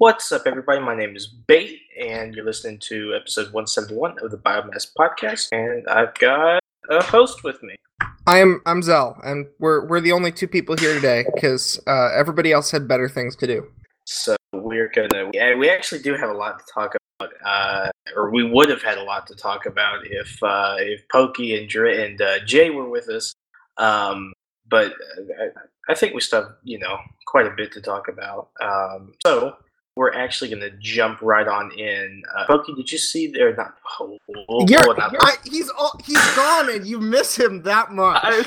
What's up, everybody? My name is Bate, and you're listening to episode 171 of the Biomass Podcast. And I've got a host with me. I am I'm Zell, and we're we're the only two people here today because uh, everybody else had better things to do. So we're gonna. Yeah, we actually do have a lot to talk about, uh, or we would have had a lot to talk about if uh, if Pokey and Dre and uh, Jay were with us. Um, but I, I think we still have, you know quite a bit to talk about. Um, so we're actually going to jump right on in. Uh, Pokey, did you see there? Not, oh, oh, You're, oh, not- I, he's all, he's gone, and you miss him that much. I,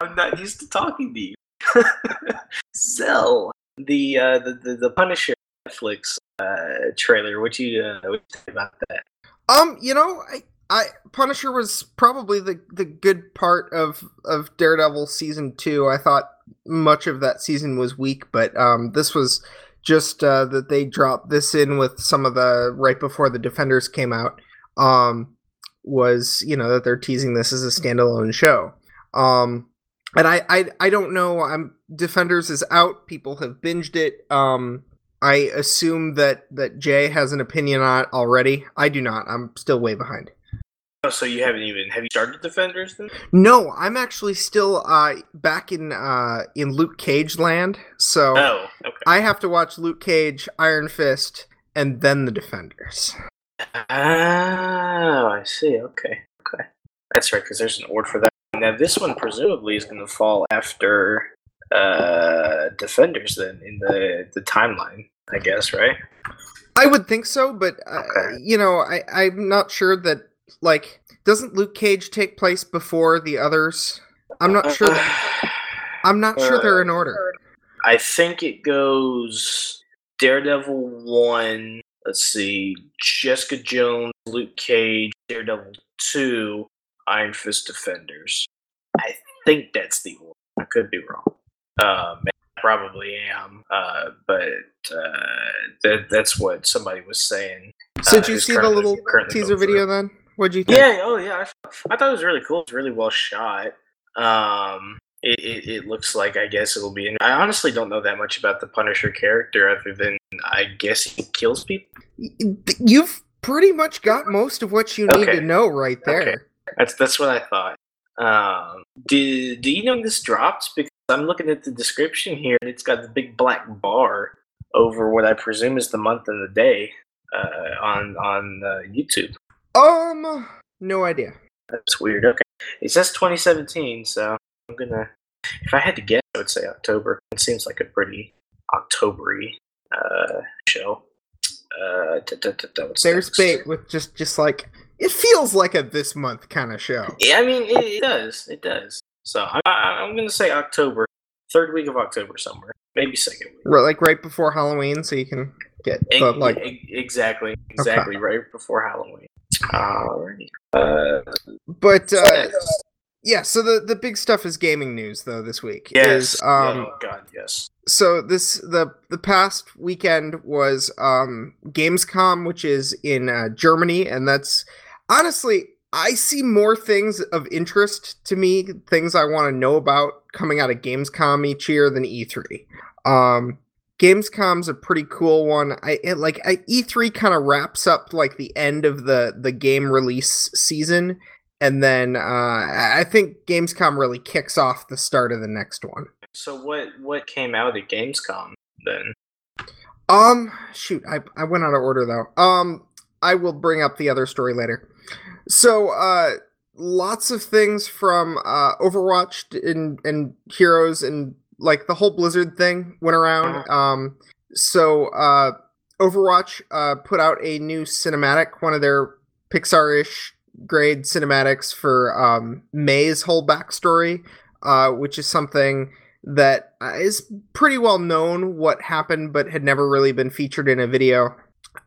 I'm not used to talking to you. Zell, the, uh, the the the Punisher Netflix uh, trailer. What do you uh, what you think about that? Um, you know, I, I Punisher was probably the the good part of of Daredevil season two. I thought much of that season was weak, but um, this was just uh, that they dropped this in with some of the right before the Defenders came out. Um, was you know that they're teasing this as a standalone show. Um, and I, I I don't know. I'm Defenders is out. People have binged it. Um, I assume that that Jay has an opinion on it already. I do not. I'm still way behind. Oh, so you haven't even have you started Defenders then? No, I'm actually still uh back in uh in Luke Cage land. So Oh, okay. I have to watch Luke Cage, Iron Fist, and then the Defenders. Oh, I see. Okay, okay. That's right, because there's an order for that. Now, this one presumably is going to fall after uh, Defenders, then in the the timeline, I guess, right? I would think so, but uh, Okay. you know, I I'm not sure that like doesn't Luke Cage take place before the others? I'm not sure. That, I'm not sure they're in order. I think it goes Daredevil one. Let's see, Jessica Jones, Luke Cage, Daredevil two, Iron Fist Defenders. I think that's the order. I could be wrong. Um, probably am, uh, but uh, that that's what somebody was saying. So uh, did you see the little teaser video then? What'd you think? Yeah, oh yeah, I, I thought it was really cool. It's really well shot. Um, it, it, it looks like I guess it'll be. I honestly don't know that much about the Punisher character other than I guess he kills people. You've pretty much got most of what you need Okay. to know right there. Okay. That's that's what I thought. Um, do do you know this drops? Because I'm looking at the description here, and it's got the big black bar over what I presume is the month and the day uh, on on uh, YouTube. Um, no idea. That's weird. Okay, it says 2017, so I'm gonna. If I had to guess, I would say October. It seems like a pretty Octobery uh, show. Uh, da- da- da- da- There's bait with just just like it feels like a this month kind of show. Yeah, I mean, it, it does. It does. So I, I'm gonna say October, third week of October somewhere, maybe second week. Right, like right before Halloween, so you can get E- like exactly, exactly, right before Halloween. Alrighty. Uh, But uh, yeah, so the the big stuff is gaming news though this week. yes. Is, um, oh God, yes. so this the the past weekend was um Gamescom, which is in uh, Germany, and that's honestly I see more things of interest to me, things I want to know about coming out of Gamescom each year than E3. Um, Gamescom's a pretty cool one. I it, like I, E3 kind of wraps up like the end of the the game release season, and then uh, I think Gamescom really kicks off the start of the next one. So what what came out at Gamescom then? Um, shoot, I I went out of order though. Um, I will bring up the other story later. So, uh, lots of things from uh Overwatch and and Heroes and like the whole Blizzard thing went around. Um, so uh, Overwatch uh put out a new cinematic, one of their Pixar-ish grade cinematics for um Mei's whole backstory, uh, which is something that uh, pretty well known what happened, but had never really been featured in a video.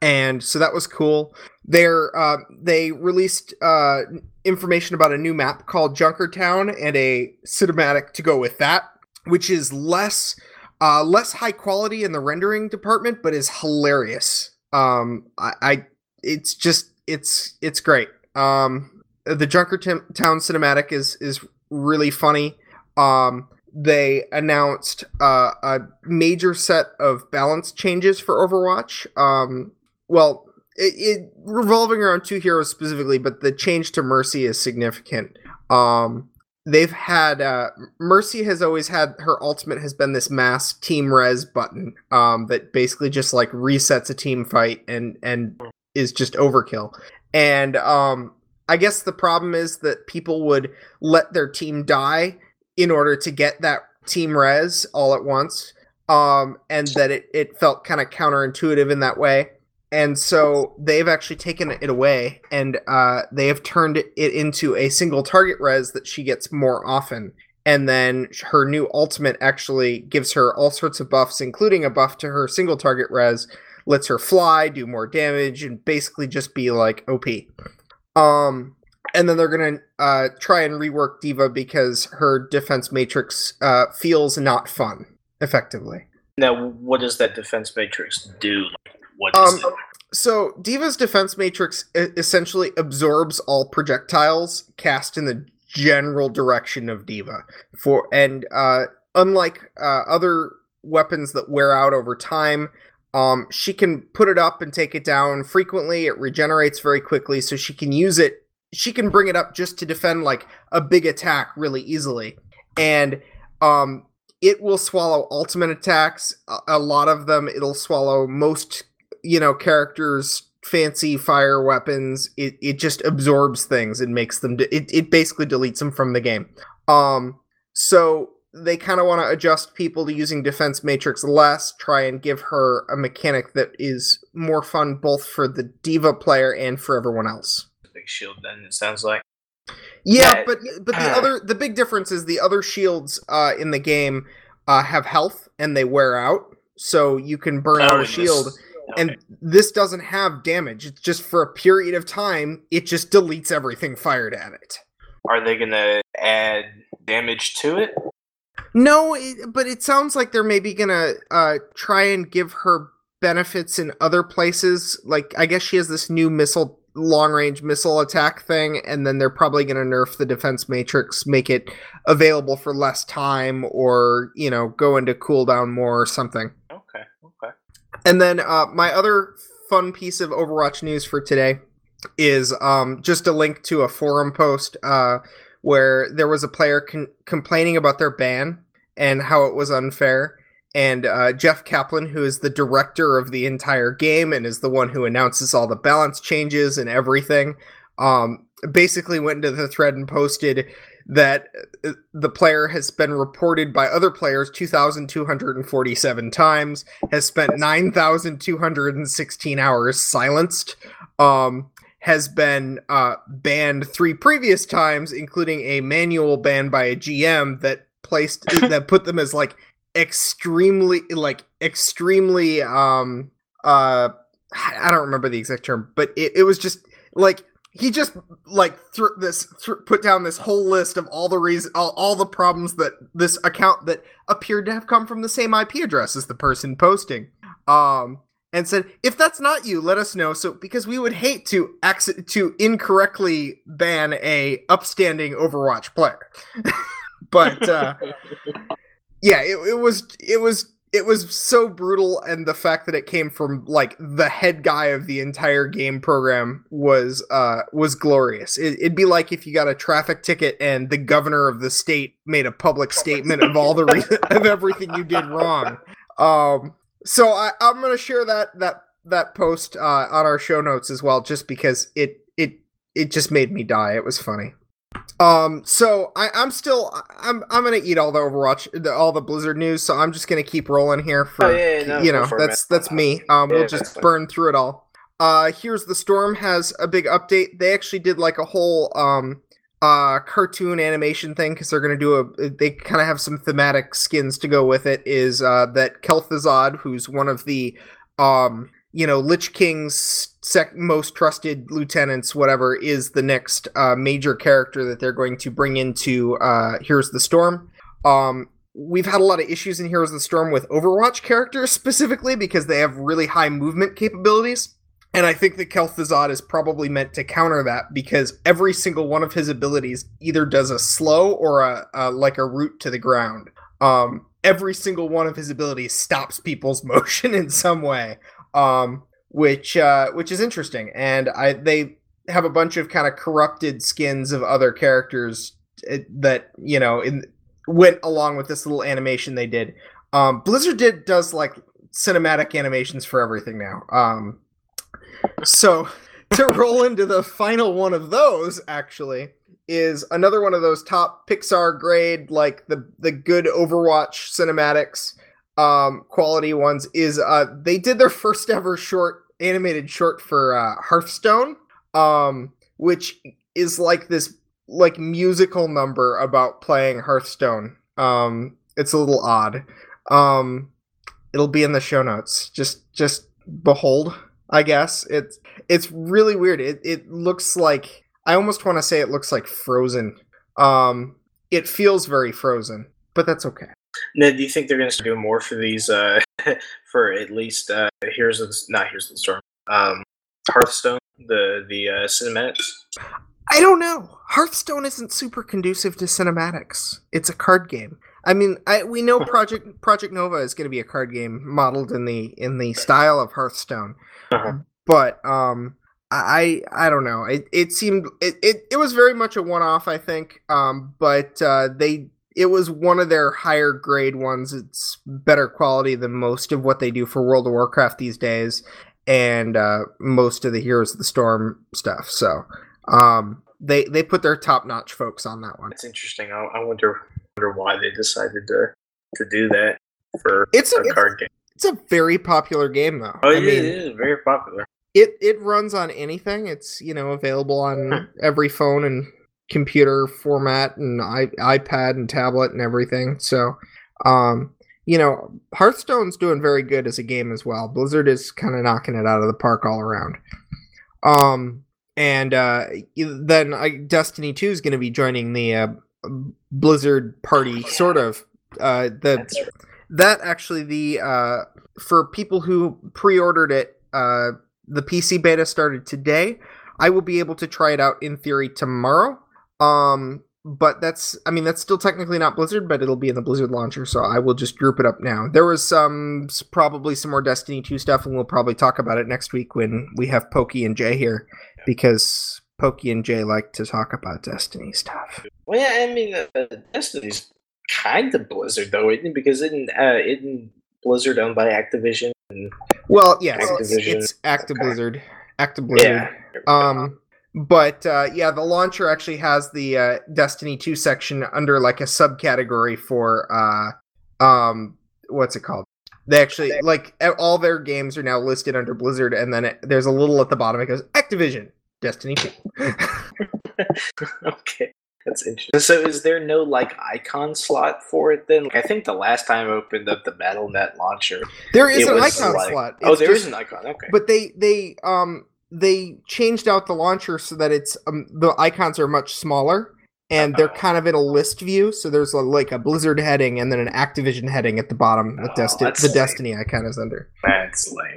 And so that was cool. They're uh, they released uh, information about a new map called Junkertown and a cinematic to go with that, which is less uh, less high quality in the rendering department, but is hilarious. Um, I, I it's just it's it's great. Um, the Junkertown cinematic is is really funny. Um, they announced uh, a major set of balance changes for Overwatch. Um, well, it, it, revolving around two heroes specifically, but the change to Mercy is significant. Um, they've had uh, Mercy has always had her ultimate has been this mass team res button um, that basically just like resets a team fight and and is just overkill. And um, I guess the problem is that people would let their team die in order to get that team res all at once. Um, and that it, it felt kind of counterintuitive in that way. And so they've actually taken it away and uh, they have turned it into a single target res that she gets more often. And then her new ultimate actually gives her all sorts of buffs, including a buff to her single target res, lets her fly, do more damage, and basically just be like OP. Um, and then they're gonna uh, try and rework D.Va because her defense matrix uh, feels not fun, effectively. Now, what does that defense matrix do? What um. So D.Va's defense matrix essentially absorbs all projectiles cast in the general direction of D.Va. For and uh, unlike uh, other weapons that wear out over time, um, she can put it up and take it down frequently. It regenerates very quickly, so she can use it. She can bring it up just to defend like a big attack really easily, and um, it will swallow ultimate attacks. A, a lot of them, it'll swallow most you know characters fancy fire weapons it, it just absorbs things and makes them de- it, it basically deletes them from the game. Um so they kind of want to adjust people to using defense matrix less try and give her a mechanic that is more fun both for the D.Va player and for everyone else. Big shield then it sounds like. Yeah, yeah. but but the uh, other the big difference is the other shields uh in the game uh have health and they wear out. So you can burn oh, out a shield this, okay. and this doesn't have damage it's just for a period of time it just deletes everything fired at it are they gonna add damage to it no, it, but it sounds like they're maybe gonna uh, try and give her benefits in other places. Like I guess she has this new missile long range missile attack thing, and then they're probably gonna nerf the defense matrix, make it available for less time, or you know, go into cooldown more or something. And then uh, my other fun piece of Overwatch news for today is um, just a link to a forum post uh, where there was a player con- complaining about their ban and how it was unfair. And uh, Jeff Kaplan, who is the director of the entire game and is the one who announces all the balance changes and everything, um, basically went into the thread and posted that uh, the player has been reported by other players 2,247 times, has spent 9,216 hours silenced, um, has been uh, banned three previous times, including a manual ban by a GM that placed that put them as like extremely like extremely um uh I don't remember the exact term, but it, it was just like he just like th- this th- put down this whole list of all the reasons all, all the problems that this account that appeared to have come from the same IP address as the person posting. Um and said, if that's not you, let us know. So because we would hate to acc- to incorrectly ban a upstanding Overwatch player. but uh, yeah, it, it was it was it was so brutal, and the fact that it came from like the head guy of the entire game program was uh was glorious. It, would be like if you got a traffic ticket and the governor of the state made a public statement of all the re- of everything you did wrong. Um, so I, I'm gonna share that that that post uh, on our show notes as well, just because it it it just made me die. It was funny. Um, so I, I'm still I'm I'm gonna eat all the Overwatch the, all the Blizzard news, so I'm just gonna keep rolling here for oh, yeah, yeah, no, you know that's that's me. Um, yeah, we'll just burn through it all. Uh, Heroes of the Storm has a big update. They actually did like a whole um uh cartoon animation thing because they're gonna do a they kind of have some thematic skins to go with it. Is uh that Kel'Thuzad, who's one of the um you know Lich King's sec- most trusted lieutenants, whatever, is the next uh, major character that they're going to bring into uh, Heroes of the Storm. Um, we've had a lot of issues in Heroes of the Storm with Overwatch characters specifically because they have really high movement capabilities. And I think that Kel'Thuzad is probably meant to counter that because every single one of his abilities either does a slow or a, a like a root to the ground. Um, every single one of his abilities stops people's motion in some way, um, which uh, which is interesting. And I they have a bunch of kind of corrupted skins of other characters eh, that you know in went along with this little animation they did. Um, Blizzard did does like cinematic animations for everything now. Um, so to roll into the final one of those, actually, is another one of those top Pixar grade, like the the good Overwatch cinematics um, quality ones. Is uh, they did their first ever short animated short for uh, Hearthstone, um, which is like this like musical number about playing Hearthstone. Um, it's a little odd. Um, it'll be in the show notes. Just just behold, I guess. It's it's really weird. It it looks like I almost want to say it looks like Frozen. Um, it feels very Frozen, but that's okay. Ned, do you think they're going to do more for these? Uh, for at least uh, here's the not here's the storm. Um, Hearthstone, the the uh, cinematics. I don't know. Hearthstone isn't super conducive to cinematics. It's a card game. I mean, I, we know Project Project Nova is going to be a card game modeled in the in the style of Hearthstone, uh-huh. but um, I I don't know. It it seemed it it, it was very much a one off. I think, um, but uh, they it was one of their higher grade ones. It's better quality than most of what they do for World of Warcraft these days, and uh, most of the Heroes of the Storm stuff. So um, they they put their top notch folks on that one. It's interesting. I, I wonder wonder why they decided to to do that for it's a, a card game. It's a very popular game, though. Oh, I mean, it is very popular. It it runs on anything. It's you know available on every phone and computer format and I, iPad and tablet and everything. So, um, you know, Hearthstone's doing very good as a game as well. Blizzard is kind of knocking it out of the park all around. Um, and uh, then I, Destiny Two is going to be joining the uh, Blizzard party, sort of. Uh, the that actually the uh, for people who pre-ordered it, uh, the PC beta started today. I will be able to try it out in theory tomorrow. Um, but that's I mean that's still technically not Blizzard, but it'll be in the Blizzard launcher, so I will just group it up now. There was some probably some more Destiny 2 stuff, and we'll probably talk about it next week when we have Pokey and Jay here, because Pokey and Jay like to talk about Destiny stuff. Well, yeah, I mean, uh, Destiny's kind of Blizzard though, isn't it? Because isn't uh, isn't Blizzard owned by Activision? well, yes, Activision. it's, it's Active Blizzard. Active Blizzard. Yeah. Um, but uh, yeah, the launcher actually has the uh, Destiny 2 section under like a subcategory for uh, um, what's it called? They actually like all their games are now listed under Blizzard, and then it, there's a little at the bottom. It goes Activision, Destiny 2. okay. That's interesting. So, is there no like icon slot for it then? Like, I think the last time I opened up the Battle.net launcher, there is an icon like, slot. Oh, it's oh, there just, is an icon. Okay, but they they um they changed out the launcher so that it's um, the icons are much smaller and they're kind of in a list view. So there's a, like a Blizzard heading and then an Activision heading at the bottom. Oh, Desti- the lame. Destiny icon is under. That's lame.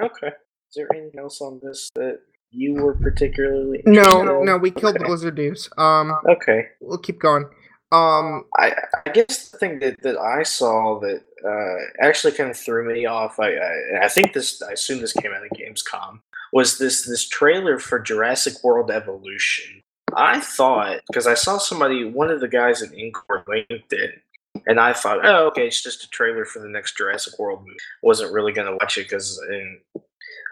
Okay. Is there anything else on this that you were particularly no no we killed okay. the blizzard news um okay we'll keep going um i i guess the thing that that i saw that uh actually kind of threw me off i i, I think this i assume this came out of gamescom was this this trailer for jurassic world evolution i thought because i saw somebody one of the guys in Incore linked it and I thought, oh, okay, it's just a trailer for the next Jurassic World movie. Wasn't really going to watch it because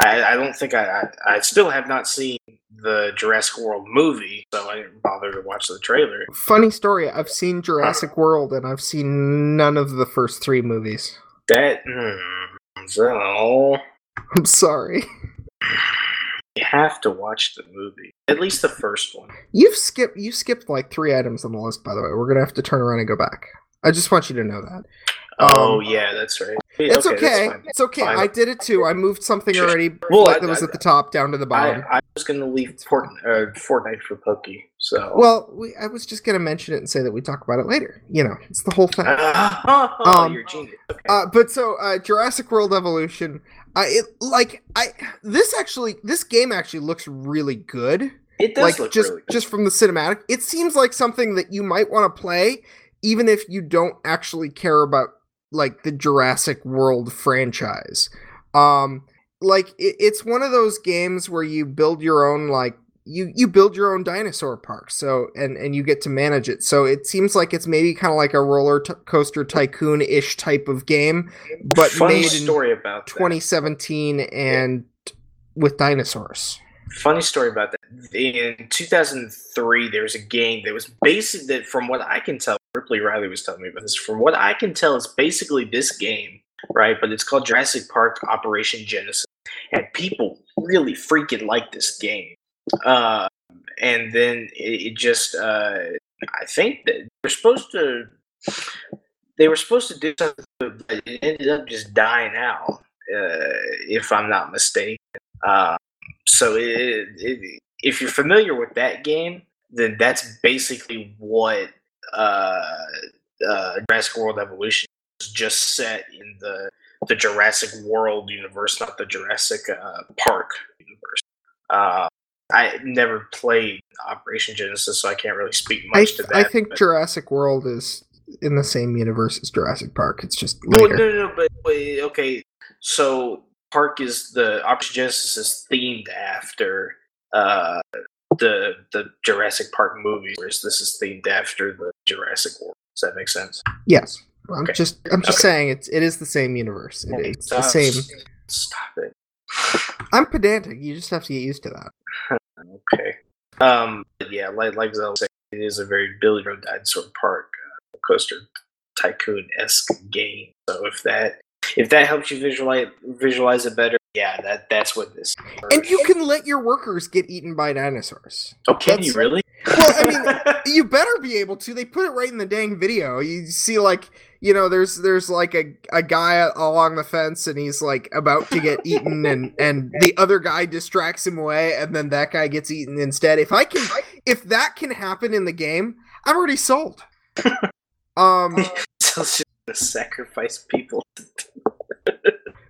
I, I don't think I, I, I still have not seen the Jurassic World movie, so I didn't bother to watch the trailer. Funny story, I've seen Jurassic World and I've seen none of the first three movies. That mm, so I'm sorry. You have to watch the movie. At least the first one. You've skipped you skipped like three items on the list, by the way. We're gonna have to turn around and go back. I just want you to know that. Oh um, yeah, that's right. It's okay. okay. It's okay. Fine. I did it too. I moved something already well, that I, was at the top down to the bottom. I, I was going to leave Fort, uh, Fortnite for Pokey. So well, we, I was just going to mention it and say that we talk about it later. You know, it's the whole thing. Uh, oh, um, you're genius. Okay. Uh, but so uh, Jurassic World Evolution, I it, like I this actually this game actually looks really good. It does like look just really just from the cinematic. It seems like something that you might want to play even if you don't actually care about like the Jurassic World franchise. Um, like it, it's one of those games where you build your own like you you build your own dinosaur park so and and you get to manage it so it seems like it's maybe kind of like a roller t- coaster tycoon ish type of game but Funny made story in about that. 2017 and with dinosaurs Funny story about that. In 2003, there was a game that was basically that, from what I can tell, Ripley Riley was telling me about this. From what I can tell, it's basically this game, right? But it's called Jurassic Park Operation Genesis, and people really freaking like this game. Uh, and then it, it just, uh, I think that they're supposed to, they were supposed to do something, but it ended up just dying out, uh, if I'm not mistaken. Uh, so it, it, if you're familiar with that game, then that's basically what uh, uh, Jurassic World Evolution is just set in the the Jurassic World universe, not the Jurassic uh, Park universe. Uh, I never played Operation Genesis, so I can't really speak I, much to that. I think but- Jurassic World is in the same universe as Jurassic Park it's just Well, later no, no, no, but wait, okay. So Park is the Operation Genesis is themed after uh, the the Jurassic Park movies, whereas this is themed after the Jurassic World. Does that make sense? yes I'm Okay. just I'm just Okay. saying it's it is the same universe It- it's the same Stop it. I'm pedantic you just have to get used to that Okay. Um. but yeah, like like I was saying, it is a very Billy Road Dinosaur Park uh, coaster tycoon esque game. So if that if that helps you visualize visualize it better, yeah, that that's what this. Is. and you can let your workers get eaten by dinosaurs Oh, can you really? Well, I mean, you better be able to. They put it right in the dang video. You see, like, you know, there's there's like a, a guy along the fence, and he's like about to get eaten, and and the other guy distracts him away, and then that guy gets eaten instead. If I can, if that can happen in the game, I'm already sold. Um. so just sacrifice people.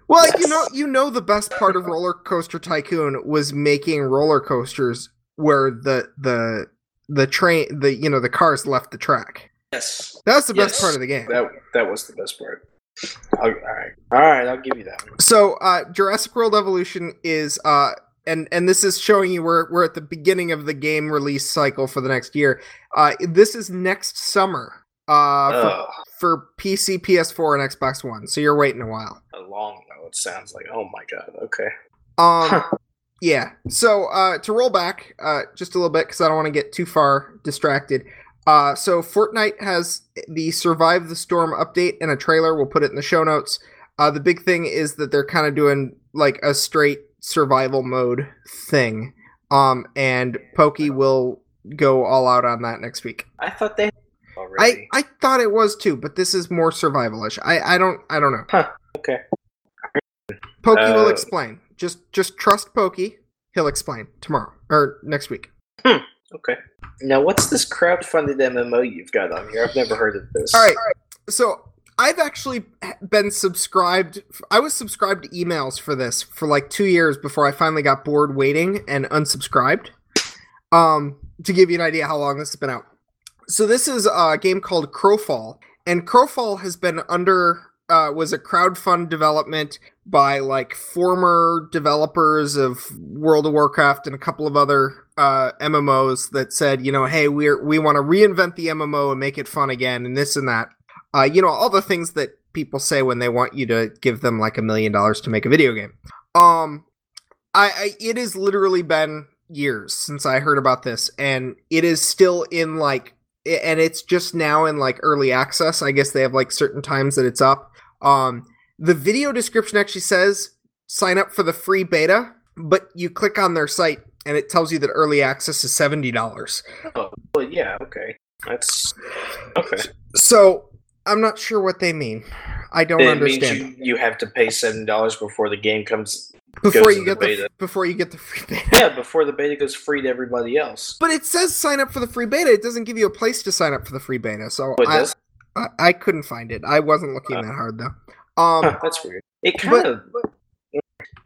Well, you know, you know, the best part of Roller Coaster Tycoon was making roller coasters where the the the train, the you know, the cars left the track. Yes, That's the best part of the game. that that was the best part. I'll, all right, all right, I'll give you that one. So, uh, Jurassic World Evolution is, uh, and and this is showing you we're we're at the beginning of the game release cycle for the next year. Uh, this is next summer. Uh, for, for PC, PS4, and Xbox One. So you're waiting a while. a long though. It sounds like. Oh my god. Okay. Um, yeah. So uh, to roll back uh, just a little bit because I don't want to get too far distracted. Uh, so Fortnite has the Survive the Storm update and a trailer. We'll put it in the show notes. Uh, the big thing is that they're kind of doing like a straight survival mode thing. Um, and Pokey will go all out on that next week. I thought they I, already. I thought it was too, but this is more survivalish. I, I don't I don't know. okay. Pokey will Uh, explain. Just just trust Pokey. He'll explain tomorrow or next week. Okay. Now, what's this crowdfunded MMO you've got on here? I've never heard of this. All right. So I've actually been subscribed. I was subscribed to emails for this for like two years before I finally got bored waiting and unsubscribed. Um, to give you an idea how long this has been out. So this is a game called Crowfall, and Crowfall has been under uh, was a crowdfund development by like former developers of World of Warcraft and a couple of other uh, MMOs that said, you know, hey, we're we want to reinvent the MMO and make it fun again, and this and that. Uh, you know, all the things that people say when they want you to give them like a million dollars to make a video game. Um, I, I it has literally been years since I heard about this, and it is still in like, and it's just now in like early access. I guess they have like certain times that it's up. Um, the video description actually says sign up for the free beta, but you click on their site and it tells you that early access is seventy dollars. Oh, well, yeah. Okay. That's okay. So I'm not sure what they mean. I don't it understand. means you, you have to pay seven dollars before the game comes. Before you in the get the before you get the free beta. Yeah, before the beta goes free to everybody else. But it says sign up for the free beta. It doesn't give you a place to sign up for the free beta. So Oh, it I, does? I I couldn't find it. I wasn't looking Oh. that hard though. Um Huh, that's weird. It kind of.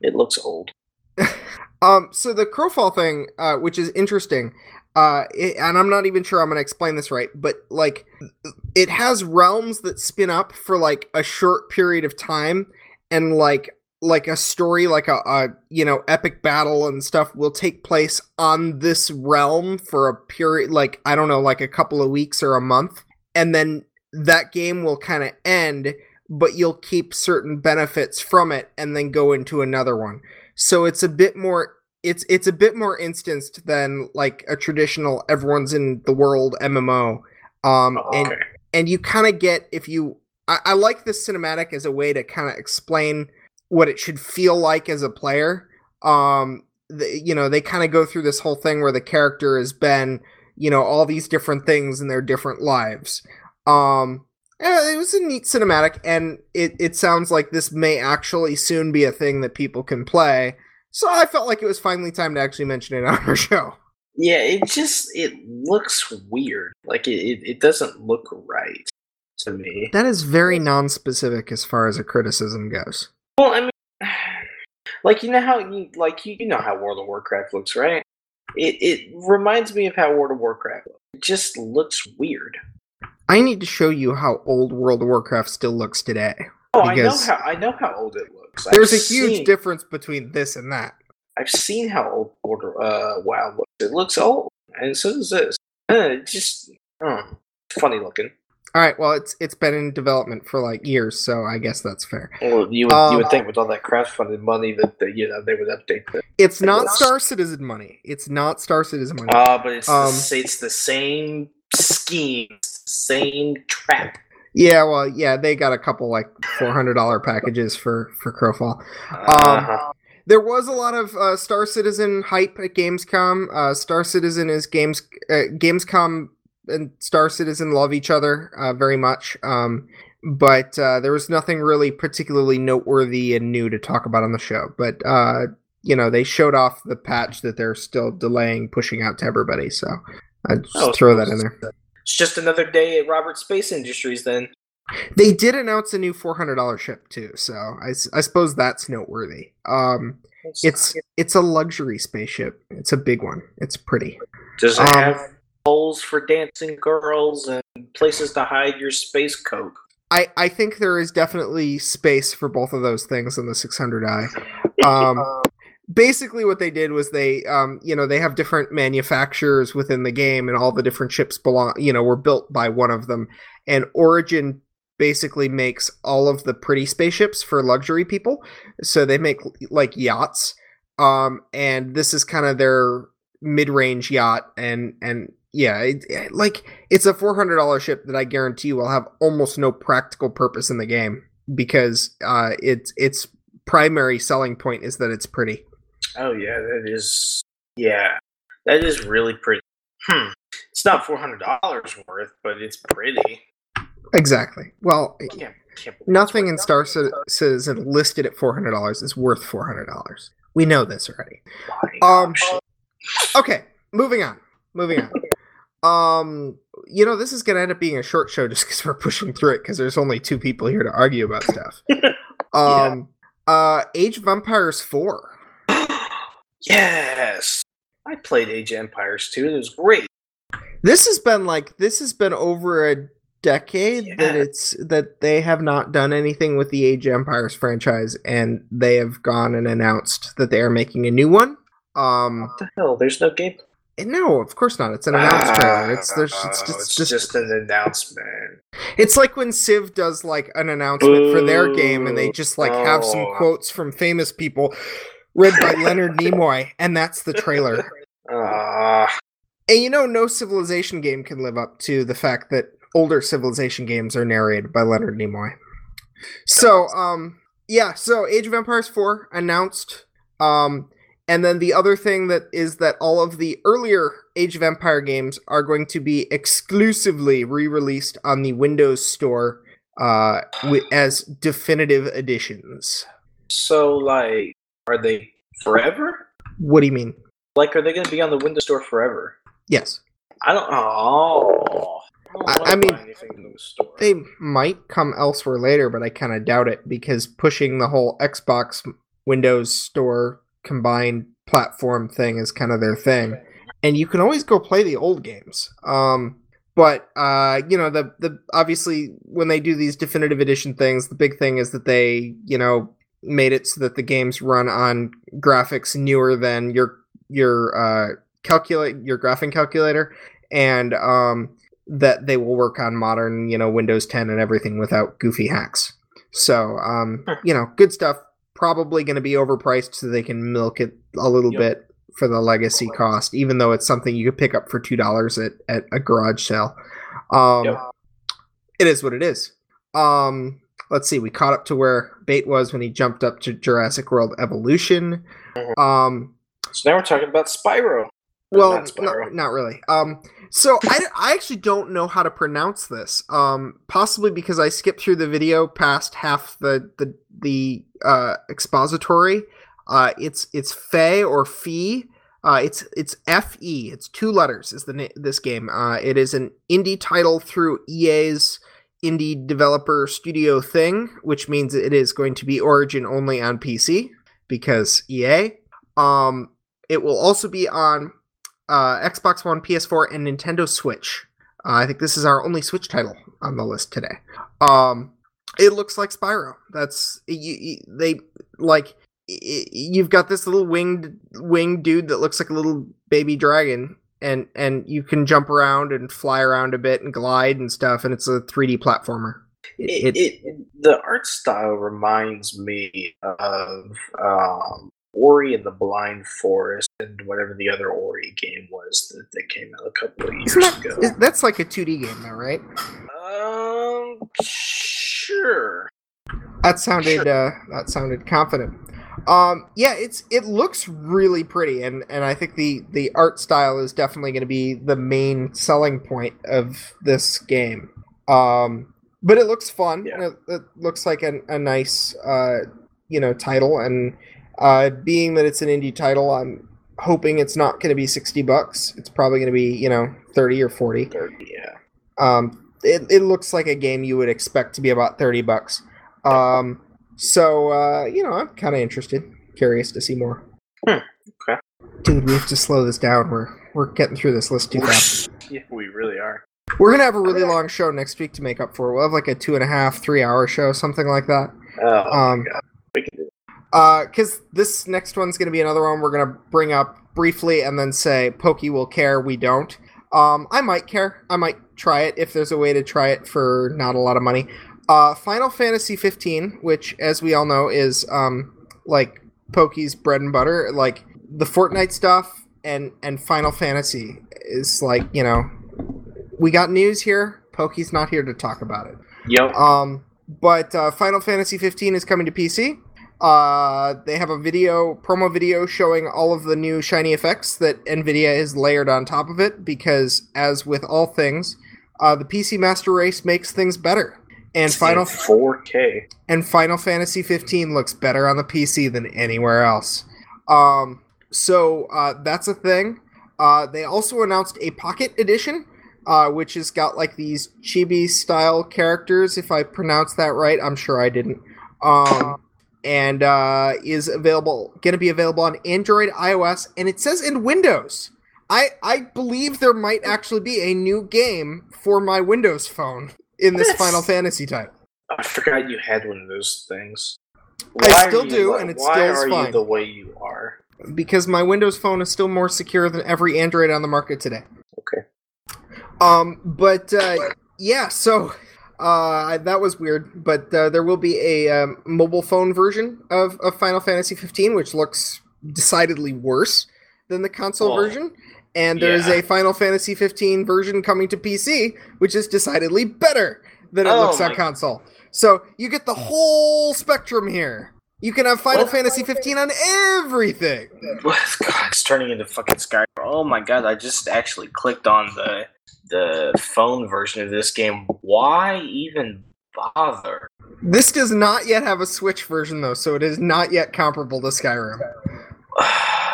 It looks old. um so the crowfall thing uh which is interesting uh, it, and I'm not even sure I'm going to explain this right, but like it has realms that spin up for like a short period of time, and like like a story, like a, a you know epic battle and stuff will take place on this realm for a period, like I don't know, like a couple of weeks or a month, and then that game will kind of end, but you'll keep certain benefits from it, and then go into another one. So it's a bit more it's it's a bit more instanced than like a traditional everyone's in the world MMO. Um, Oh, and and you kind of get if you I, I like this cinematic as a way to kind of explain what it should feel like as a player. Um, the, you know, they kind of go through this whole thing where the character has been, you know, all these different things in their different lives. Um, it was a neat cinematic, and it it sounds like this may actually soon be a thing that people can play. So I felt like it was finally time to actually mention it on our show. Yeah, it just it looks weird. Like it, it, it doesn't look right to me. That is very non-specific as far as a criticism goes. Well, I mean, like you know how you like you, you know how World of Warcraft looks, right? It it reminds me of how World of Warcraft looks. It just looks weird. I need to show you how old World of Warcraft still looks today. Oh, I know how I know how old it looks. There's I've a huge seen, difference between this and that. I've seen how old World uh, WoW looks. It looks old, and so does this. Uh, just oh, funny looking. All right, well, it's it's been in development for like years, so I guess that's fair. Well, you would Um, you would think with all that crowdfunded money that, that you know they would update the It's not. Star Citizen money. It's not Star Citizen money. Ah, but it's Um, the, it's the same scheme, same trap. yeah, well, yeah, they got a couple like four hundred dollar packages for for Crowfall. Uh-huh. There was a lot of uh, Star Citizen hype at Gamescom. Uh, Star Citizen is games uh, Gamescom and Star Citizen love each other uh, very much. Um, but uh, there was nothing really particularly noteworthy and new to talk about on the show. But uh, you know, they showed off the patch that they're still delaying pushing out to everybody. So I just Oh, throw that in there. It's just another day at Roberts Space Industries. Then They did announce a new four hundred dollar ship too, so I suppose that's noteworthy. Um, it's it's a luxury spaceship. It's a big one. It's pretty. does it um, have holes for dancing girls and places to hide your space coke? I, I think there is definitely space for both of those things in the 600i. Um, basically, what they did was they, um, you know, they have different manufacturers within the game, and all the different ships belong, you know, were built by one of them. And Origin basically makes all of the pretty spaceships for luxury people. So they make like yachts, um, and this is kind of their mid-range yacht, and and yeah, it, it- like it's a four hundred dollar ship that I guarantee will have almost no practical purpose in the game because uh, its its primary selling point is that it's pretty. Oh yeah, that is yeah, that is really pretty. Hmm. It's not four hundred dollars worth, but it's pretty. Exactly. Well, can't, can't nothing in Star Citizen listed at four hundred dollars is worth four hundred dollars. We know this already. $400. Um, Okay, moving on. Moving on. Um, you know, this is gonna end up being a short show just because we're pushing through it because there's only two people here to argue about stuff. Um, uh, Age of Empires four. yes, I played Age of Empires 2. It was great. This has been like this has been over a decade that it's that they have not done anything with the Age of Empires franchise, and they have gone and announced that they are making a new one. Um, What the hell? There's no game. No, of course not. It's an announced trailer. It's there's it's Oh, just, it's just just an announcement. It's like when Civ does like an announcement for their game and they just like have some Oh. quotes from famous people read by Leonard Nimoy and that's the trailer. Ah, And you know no civilization game can live up to the fact that older civilization games are narrated by Leonard Nimoy. So um yeah, so Age of Empires 4 announced um and then the other thing that is that all of the earlier Age of Empire games are going to be exclusively re-released on the Windows Store uh, as definitive editions. so like, are they forever? What do you mean? Like, are they going to be on the Windows Store forever? Yes, I don't. Oh, don't I- I mean, buy anything from the they might come elsewhere later, but I kind of doubt it because pushing the whole Xbox Windows Store combined platform thing is kind of their thing. and you can always go play the old games. Um, but uh, you know the the obviously when they do these definitive edition things, the big thing is that they you know made it so that the games run on graphics newer than your your uh, calculate your graphing calculator, and um, that they will work on modern you know Windows 10 and everything without goofy hacks. So um, you know, good stuff. Probably going to be overpriced so they can milk it a little Yep. bit for the legacy cost, even though it's something you could pick up for two dollars at, at a garage sale. Um, Yep. It is what it is. Um, let's see. We caught up to where Bait was when he jumped up to Jurassic World Evolution. Mhm. Um, So now we're talking about Spyro. Well, Not not, really. Um, so I, I actually don't know how to pronounce this. Um, possibly because I skipped through the video past half the the the uh, expository. Uh, it's it's Fey or Fee. Uh, it's it's F E. It's two letters. Is the na- this game? Uh, it is an indie title through EA's indie developer studio thing, which means it is going to be Origin only on PC because EA. Um, it will also be on uh, Xbox One, PS4, and Nintendo Switch. Uh, I think this is our only Switch title on the list today. Um, it looks like Spyro. That's you, you, they like. You've got this little winged winged dude that looks like a little baby dragon, and and you can jump around and fly around a bit and glide and stuff, and it's a 3D platformer. It, it, the art style reminds me of um, Ori and the Blind Forest and whatever the other Ori game was that, that came out a couple of years that, ago. is- that's like a 2D game, though, right? Um, sure. That sounded uh, that sounded confident. Um, yeah, it's it looks really pretty, and and I think the the art style is definitely going to be the main selling point of this game. Um, but it looks fun. Yeah. It, it looks like an, a nice uh, you know title, and uh, being that it's an indie title, I'm hoping it's not going to be sixty bucks. It's probably going to be you know thirty or forty. Thirty, yeah. Um, it, it looks like a game you would expect to be about 30 bucks. Um, so, uh, you know, I'm kind of interested, curious to see more. Hmm, okay. Dude, we have to slow this down. We're, we're getting through this list too fast. yeah, we really are. We're going to have a really long show next week to make up for. We'll have like a two and a half, three hour show, something like that. Oh Um, my god. We can do it. Uh, this next one's gonna be another one we're gonna bring up briefly and then say Pokey will care, we don't. Um, I might care. I might try it if there's a way to try it for not a lot of money. Uh, Final Fantasy 15, which, as we all know, is um like Pokey's bread and butter. Like the Fortnite stuff and and Final Fantasy is like you know, we got news here. Pokey's not here to talk about it. Yo, Um, but uh, Final Fantasy 15 is coming to PC. Uh, they have a video, promo video showing all of the new shiny effects that Nvidia has layered on top of it. Because, as with all things, uh, the PC Master Race makes things better. And Final 4K. and Final Fantasy 15 looks better on the PC than anywhere else. Um, so uh, that's a thing. Uh, they also announced a Pocket Edition, uh, which has got like these chibi style characters. If I pronounced that right, I'm sure I didn't. Um, and uh, is available, going to be available on Android, iOS, and it says in Windows. I I believe there might actually be a new game for my Windows phone in this Yes. Final Fantasy title. I forgot you had one of those things. I Why are still do, li- and it why still is are you the way you are? because my Windows phone is still more secure than every Android on the market today. Okay. Um, but uh, yeah, so uh, that was weird. But uh, there will be a um, mobile phone version of, of Final Fantasy 15, which looks decidedly worse than the console version. And there is yeah. a Final Fantasy 15 version coming to PC, which is decidedly better than it Oh looks on console. So you get the whole spectrum here. You can have Final What? Fantasy 15 on everything. God, it's turning into fucking Skyrim. Oh my god! I just actually clicked on the the phone version of this game. Why even bother? This does not yet have a Switch version though, so it is not yet comparable to Skyrim.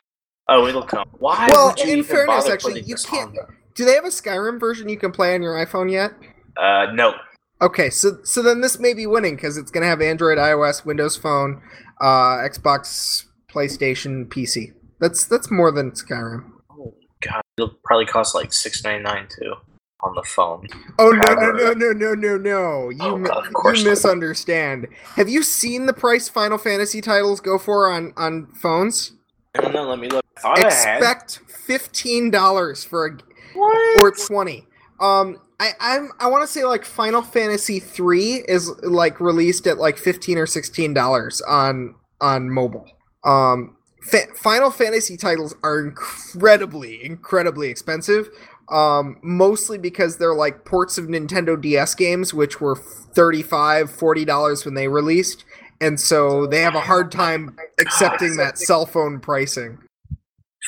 oh, it'll come. Why? Well, would you in fairness, actually, you can't- on? Do they have a Skyrim version you can play on your iPhone yet? Uh, no. Okay, so so then this may be winning because it's going to have Android, iOS, Windows Phone, uh, Xbox, PlayStation, PC. That's that's more than Skyrim. God, it'll probably cost like six ninety nine too on the phone. Oh no no no no no no no! You Oh, God, of course you misunderstand. Have you seen the price Final Fantasy titles go for on on phones? I don't know. Let me look. Expect fifteen dollars for a What? or 20 um i i'm i want to say like final fantasy 3 is like released at like 15 or 16 dollars on on mobile um fa- final fantasy titles are incredibly incredibly expensive um mostly because they're like ports of nintendo ds games which were $35, 40 dollars when they released and so they have a hard time accepting that cell phone pricing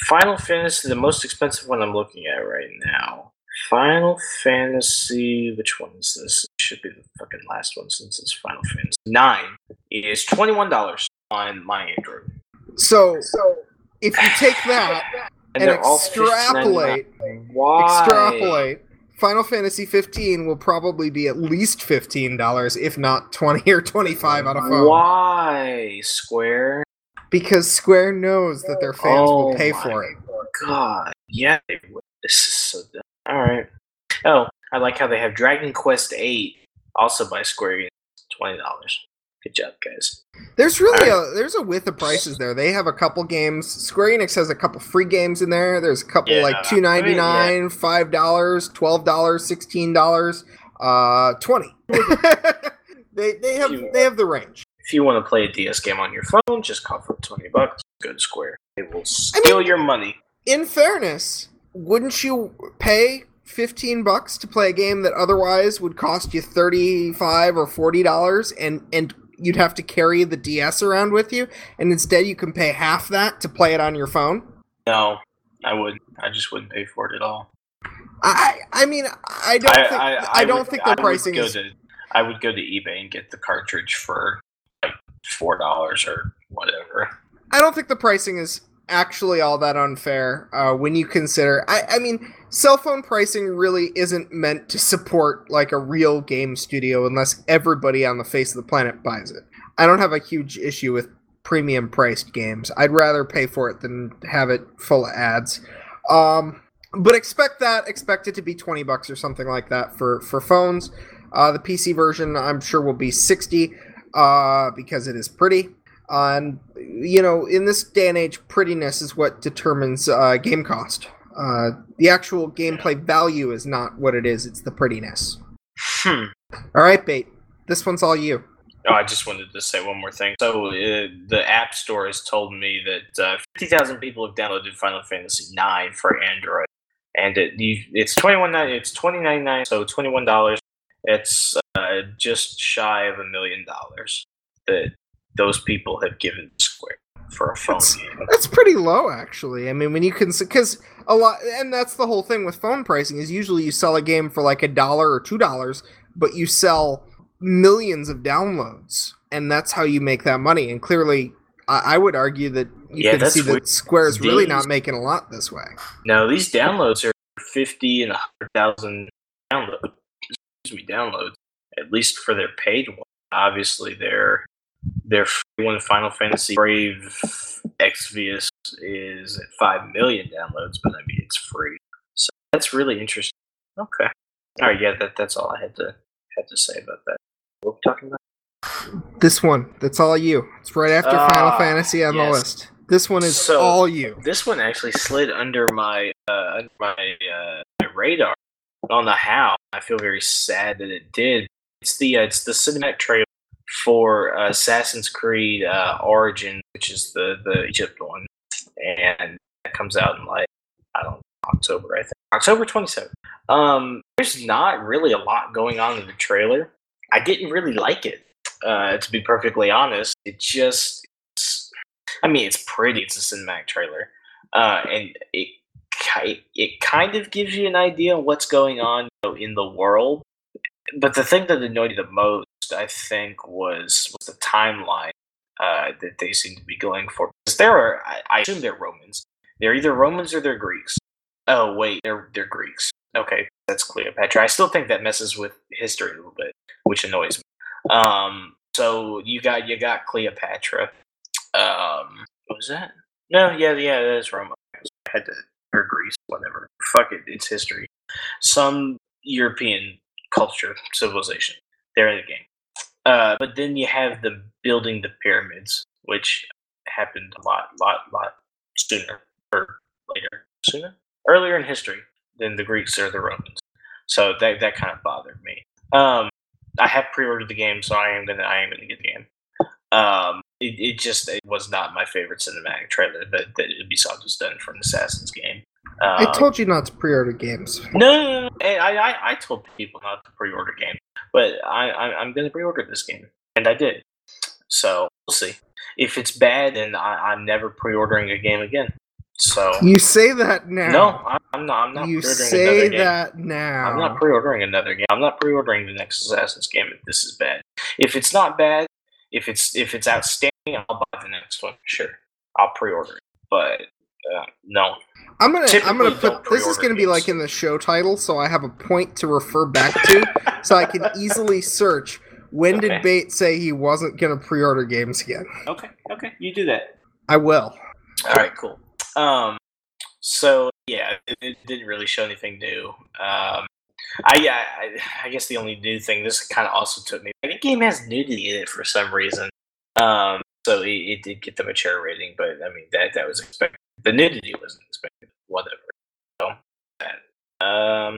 Final Fantasy, the most expensive one I'm looking at right now. Final Fantasy, which one is this? It should be the fucking last one since it's Final Fantasy nine. Is twenty one dollars on my Android, so if you take that and, they're extrapolate extrapolate final fantasy 15 will probably be at least $15 if not 20 or 25 on a phone Why Square? because square knows that their fans Oh will pay for it Oh God, yeah, they would. this is so dumb. All right. Oh, I like how they have Dragon Quest Eight, also by Square Enix, twenty dollars. Good job, guys. there's really a there's a width of prices there they have a couple games square enix has a couple free games in there there's a couple Yeah, like I mean, 299 $5 $12 $16 uh 20 they they have they have the range If you want to play a DS game on your phone, just call for twenty bucks. Go to Square. They will steal your money. in fairness, wouldn't you pay 15 bucks to play a game that otherwise would cost you 35 or 40 dollars and and you'd have to carry the DS around with you and instead you can pay half that to play it on your phone? No, I wouldn't. I just wouldn't pay for it at all. I I mean, I don't think I, don't would- think the pricing is To, I would go to eBay and get the cartridge for like four dollars or whatever. I don't think the pricing is actually all that unfair uh, when you consider. I, I mean, cell phone pricing really isn't meant to support like a real game studio unless everybody on the face of the planet buys it. I don't have a huge issue with premium priced games. I'd rather pay for it than have it full of ads. Um, but expect that. Expect it to be twenty bucks or something like that for for phones. Uh, the PC version, I'm sure, will be sixty uh, because it is pretty. And you know, in this day and age, prettiness is what determines uh, game cost. Uh, the actual gameplay value is not what it is; it's the prettiness. Hmm. All right, bait. This one's all you. Oh, I just wanted to say one more thing. So uh, the App Store has told me that uh, fifty thousand people have downloaded Final Fantasy IX for Android, and it, you, it's twenty one It's twenty ninety nine. So twenty one dollars. It's uh, just shy of a million dollars that those people have given Square for a phone That's- game. That's pretty low, actually. I mean, when you can, because a lot, and that's the whole thing with phone pricing is usually you sell a game for like a dollar or two dollars, but you sell millions of downloads, and that's how you make that money. And clearly, I, I would argue that you Yeah, can see that. Square is really not making a lot this way. No, these downloads are fifty and hundred thousand downloads. Excuse me, downloads. At least for their paid one. Obviously, their their free one, Final Fantasy Brave Exvius, is at five million downloads, but I mean it's free. So that's really interesting. Okay. All right. Yeah. That that's all I had to had to say about that. What we talking about? This one, that's all you. It's right after Final Ah, Fantasy on the list. This one is So- all you. This one actually slid under my uh, under my uh, my radar. on don't how. I feel very sad that it did. It's the uh, it's the cinematic trailer for Assassin's Creed uh, Origin, which is the the Egypt one, and that comes out in like I don't know, October. I think October twenty seventh. Um, there's not really a lot going on in the trailer. I didn't really like it. Uh, to be perfectly honest, it just I mean, it's pretty. It's a cinematic trailer, uh, and it it kind of gives you an idea of what's going on in the world. But the thing that annoyed me the most, I think, was was the timeline uh, that they seem to be going for. Because there are, I, I assume they're Romans. They're either Romans or they're Greeks. Oh wait, they're they're Greeks. Okay, that's Cleopatra. I still think that messes with history a little bit, which annoys me. Um, so you got you got Cleopatra. Um, what was that? No, yeah, yeah, that is Roma. I had to or Greece, whatever. Fuck it, it's history. Some European culture, civilization. They're in the game. Uh, but then you have the building the pyramids, which happened a lot, lot, lot sooner or later, sooner, earlier in history than the Greeks or the Romans. So that that kind of bothered me. Um, I have pre-ordered the game, so I am gonna I am gonna get the game. Um, it, it just it was not my favorite cinematic trailer that, that Ubisoft has done for an Assassin's game. Um, I told you not to pre-order games. No, no, no, I, I, I told people not to pre-order games, but I, I I'm gonna pre-order this game, and I did. So we'll see. If it's bad, then I, I'm never pre-ordering a game again. So you say that now. No, I'm not. I'm not. You say that now. I'm not pre-ordering another game. I'm not pre-ordering the next Assassin's game if this is bad. If it's not bad, if it's if it's outstanding, I'll buy the next one. Sure, I'll pre-order it. But uh, no. I'm gonna Typically I'm gonna put this is gonna games. be like in the show title, so I have a point to refer back to, so I can easily search. When okay. did Bait say he wasn't gonna pre-order games again? Okay, okay, you do that. I will. All right, cool. Um, so yeah, it, it didn't really show anything new. Um, I yeah, I, I, guess the only new thing this kind of also took me. I think the game has nudity in it for some reason. Um, so it, it, did get the mature rating, but I mean that that was expected. The nudity wasn't expected. Whatever. So. Um,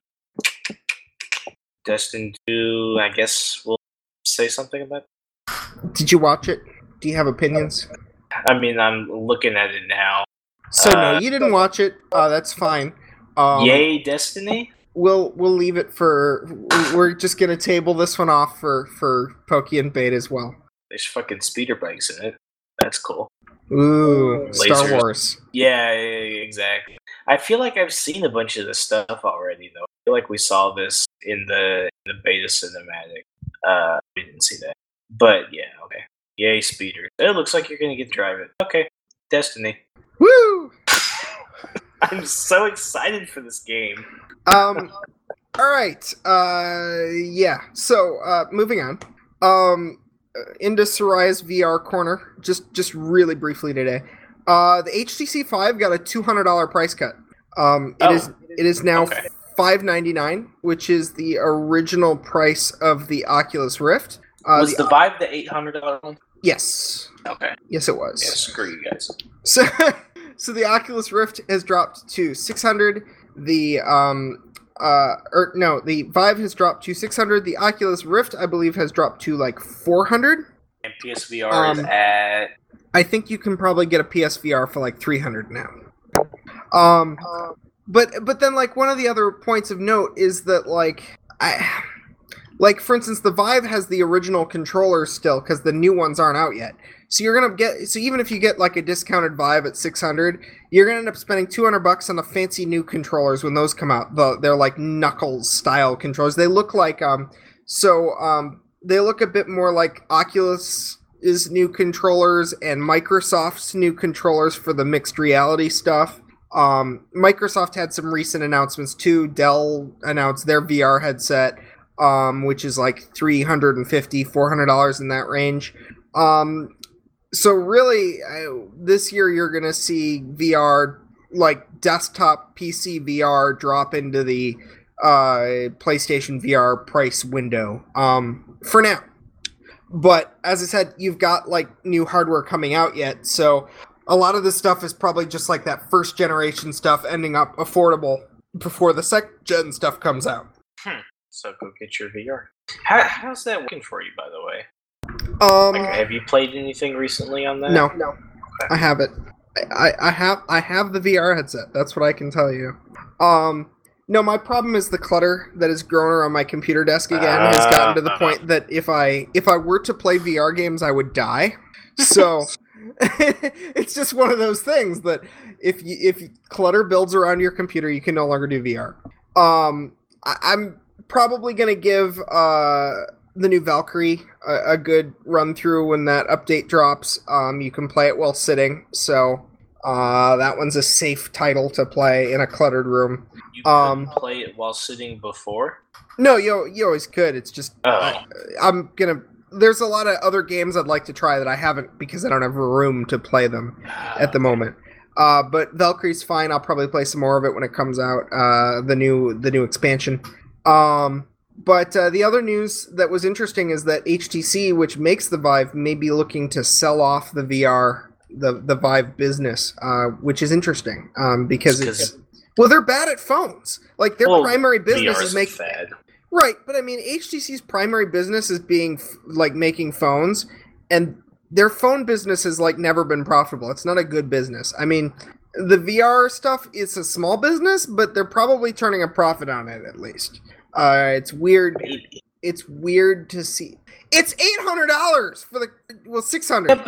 Destiny 2, I guess we'll say something about. Did you watch it? Do you have opinions? I mean, I'm looking at it now. So no, uh, you didn't watch it. Uh, that's fine. Um, yay, Destiny. We'll we'll leave it for. We're just gonna table this one off for for Pokey and Bait as well. There's fucking speeder bikes in it. That's cool. Ooh, Lasers. Star Wars. Yeah, exactly. I feel like I've seen a bunch of this stuff already, though. I feel like we saw this in the in the beta cinematic. Uh, we didn't see that, but yeah, okay. Yay, speeders! It looks like you're gonna get to drive it. Okay, Destiny. Woo! I'm so excited for this game. Um. all right. Uh. Yeah. So. Uh. Moving on. Um. Into Sorai's VR corner. Just. Just really briefly today. Uh. The HTC Vive got a two hundred dollar price cut. Um. It oh. is. It is now. Okay. 599 which is the original price of the Oculus Rift. Uh, was the, the Vive the $800 one? Yes. Okay. Yes, it was. Yeah, screw you guys. So, so the Oculus Rift has dropped to 600. The um, uh, or no, the Vive has dropped to 600. The Oculus Rift, I believe, has dropped to like 400. And PSVR um, is at. I think you can probably get a PSVR for like 300 now. Um, but but then like one of the other points of note is that like I like for instance, the Vive has the original controller still because the new ones aren't out yet. So you're gonna get so even if you get like a discounted Vive at 600, you're gonna end up spending 200 bucks on the fancy new controllers when those come out. The, they're like Knuckles style controllers. They look like um so um they look a bit more like Oculus is new controllers and Microsoft's new controllers for the mixed reality stuff. Um, Microsoft had some recent announcements too. Dell announced their VR headset um, which is like 350 $400 in that range. Um, so really, uh, this year you're going to see VR, like desktop PC VR, drop into the uh, PlayStation VR price window um, for now. But as I said, you've got like new hardware coming out yet, so a lot of this stuff is probably just like that first generation stuff ending up affordable before the second gen stuff comes out. Hmm. So go get your VR. How, how's that working for you, by the way? Um, like, have you played anything recently on that? No, no, okay. I haven't. I, I have I have the VR headset. That's what I can tell you. Um, no, my problem is the clutter that has grown around my computer desk again uh, has gotten to the point that if I if I were to play VR games, I would die. So it's just one of those things that if you, if clutter builds around your computer, you can no longer do VR. Um, I, I'm probably going to give uh, the new Valkyrie a, a, good run through when that update drops. Um, you can play it while sitting, so uh, that one's a safe title to play in a cluttered room. You um, play it while sitting before. No, you you always could. It's just oh. I, I'm gonna. There's a lot of other games I'd like to try that I haven't because I don't have room to play them at the moment. Uh, but Valkyrie's fine. I'll probably play some more of it when it comes out. Uh, the new the new expansion. Um, but uh, the other news that was interesting is that HTC, which makes the Vive, may be looking to sell off the VR the the Vive business, uh, which is interesting um, because it's well they're bad at phones. Like their well, primary business is making right, but I mean HTC's primary business is being like making phones, and their phone business has like never been profitable. It's not a good business. I mean, the VR stuff is a small business, but they're probably turning a profit on it at least. Uh, it's weird. It's weird to see. It's eight hundred dollars for the well six hundred.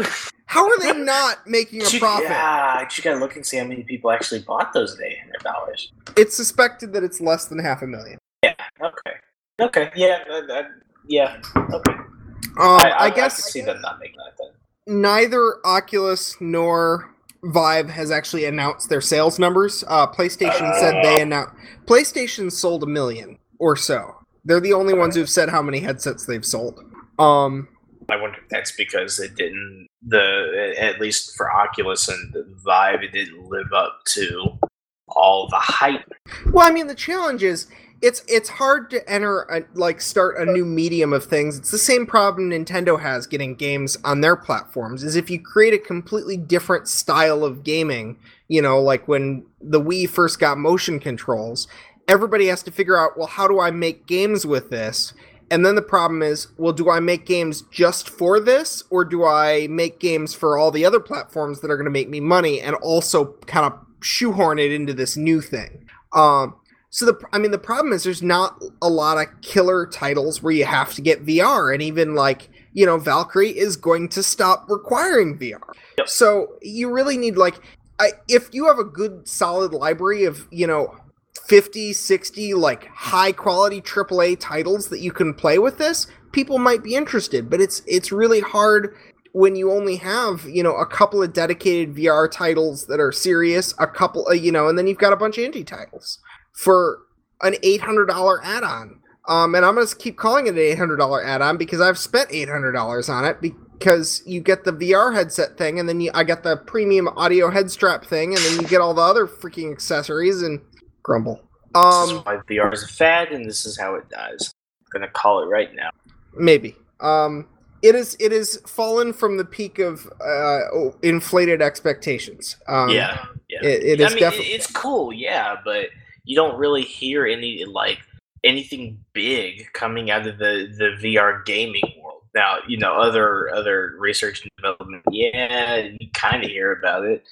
How are they not making a profit? Yeah, I just gotta look and see how many people actually bought those at eight hundred dollars. It's suspected that it's less than half a million. Yeah. Okay. Okay. Yeah. Uh, uh, yeah. Okay. Um, I, I, I guess I see them not making that. Then. Neither Oculus nor Vive has actually announced their sales numbers. Uh, PlayStation uh, said they announced PlayStation sold a million or so. They're the only ones who've said how many headsets they've sold. Um, I wonder if that's because it didn't the at least for Oculus and the Vive, it didn't live up to all the hype. Well, I mean, the challenge is it's it's hard to enter a, like start a new medium of things. It's the same problem Nintendo has getting games on their platforms. Is if you create a completely different style of gaming, you know, like when the Wii first got motion controls, everybody has to figure out, well, how do I make games with this? And then the problem is, well, do I make games just for this, or do I make games for all the other platforms that are going to make me money and also kind of shoehorn it into this new thing? Um, so the I mean the problem is there's not a lot of killer titles where you have to get VR and even like you know Valkyrie is going to stop requiring VR. Yep. So you really need like I, if you have a good solid library of you know 50 60 like high quality AAA titles that you can play with this people might be interested but it's it's really hard when you only have you know a couple of dedicated VR titles that are serious a couple of, you know and then you've got a bunch of indie titles for an $800 add-on. Um, and I'm going to keep calling it an $800 add-on because I've spent $800 on it because you get the VR headset thing and then you, I get the premium audio head strap thing and then you get all the other freaking accessories and grumble. Um, this is why VR is a fad and this is how it dies. I'm going to call it right now. Maybe. Um, it is it is fallen from the peak of uh, inflated expectations. Um, yeah, yeah. It, it is I mean, definitely. It's cool, yeah, but you don't really hear any like anything big coming out of the the VR gaming world. Now, you know, other other research and development, yeah, you kind of hear about it.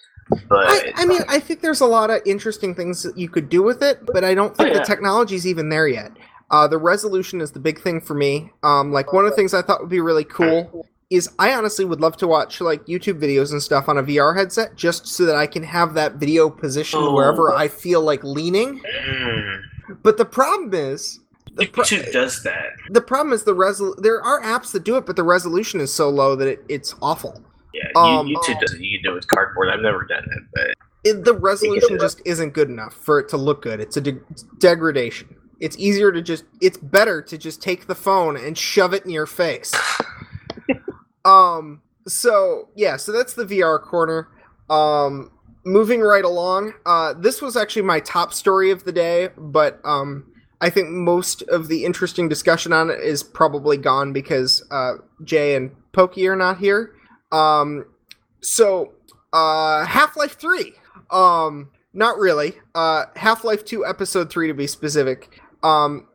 But I, I, mean, I think there's a lot of interesting things that you could do with it, but I don't think oh, yeah. the technology's even there yet. Uh, the resolution is the big thing for me. Um, like one of the things I thought would be really cool is I honestly would love to watch like YouTube videos and stuff on a VR headset just so that I can have that video positioned oh. wherever I feel like leaning. Mm. But the problem is the pro- YouTube does that. The problem is the resol. There are apps that do it, but the resolution is so low that it, it's awful. Um, YouTube does it. You can do it with cardboard. I've never done it, but it, the resolution just isn't good enough for it to look good. It's a de- degradation. It's easier to just. It's better to just take the phone and shove it in your face. Um. So yeah. So that's the VR corner. Um. Moving right along. Uh. This was actually my top story of the day, but um. I think most of the interesting discussion on it is probably gone because uh, Jay and Pokey are not here. Um, so, uh, Half Life 3. Um, not really. Uh, Half Life 2, Episode 3 to be specific. Um,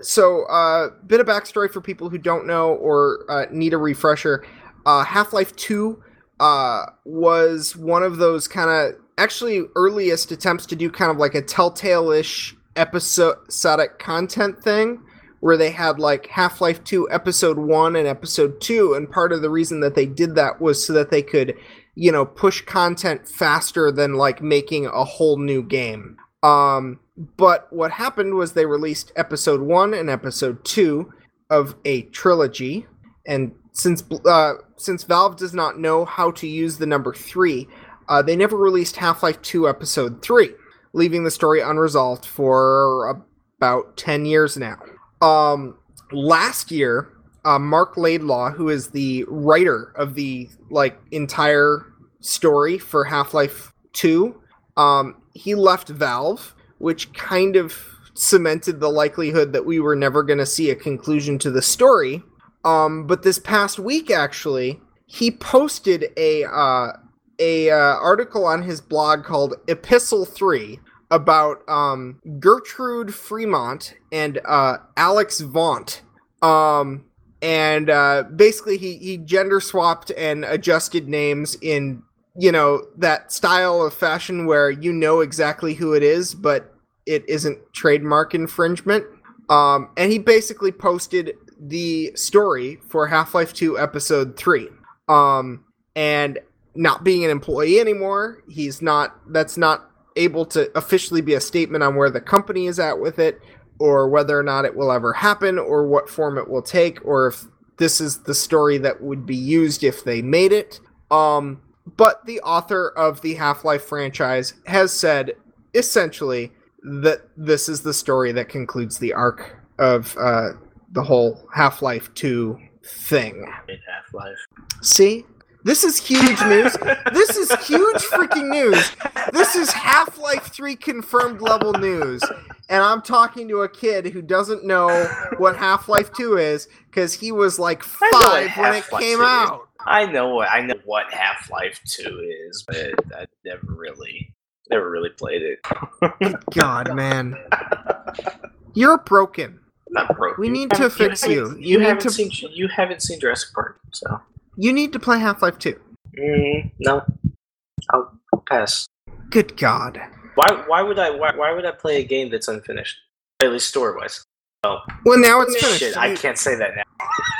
so, uh, bit of backstory for people who don't know or uh, need a refresher. Uh, Half Life 2 uh, was one of those kind of actually earliest attempts to do kind of like a Telltale ish episodic content thing where they had like Half Life 2 Episode 1 and Episode 2. And part of the reason that they did that was so that they could, you know, push content faster than like making a whole new game. Um, but what happened was they released episode one and episode two of a trilogy, and since uh, since Valve does not know how to use the number three, uh, they never released Half Life Two Episode Three, leaving the story unresolved for about ten years now. Um, last year, uh, Marc Laidlaw, who is the writer of the like entire story for Half Life 2. Um, he left Valve, which kind of cemented the likelihood that we were never going to see a conclusion to the story. Um, but this past week, actually, he posted a uh, a uh, article on his blog called Epistle Three about um, Gertrude Fremont and uh, Alex Vaunt. Um, and uh, basically, he he gender swapped and adjusted names in you know that style of fashion where you know exactly who it is, but it isn't trademark infringement. Um, and he basically posted the story for Half Life 2 Episode 3. Um, and not being an employee anymore, he's not, that's not able to officially be a statement on where the company is at with it, or whether or not it will ever happen, or what form it will take, or if this is the story that would be used if they made it. Um, but the author of the Half Life franchise has said essentially that this is the story that concludes the arc of uh, the whole Half Life 2 thing. Half Life. See? This is huge news. this is huge freaking news. This is Half Life 3 confirmed level news. And I'm talking to a kid who doesn't know what Half Life 2 is because he was like five when it came out. I know what I know what Half Life Two is, but I never really, never really played it. God, man, you're broken. not broken. We need to fix haven't- you. You, You haven't to- seen you haven't seen Jurassic Park, so You need to play Half Life 2. mm, no, I'll pass. Good God. Why? Why would I? Why, why would I play a game that's unfinished? At least story wise. Oh Well, now it's finished. shit! I can't say that now.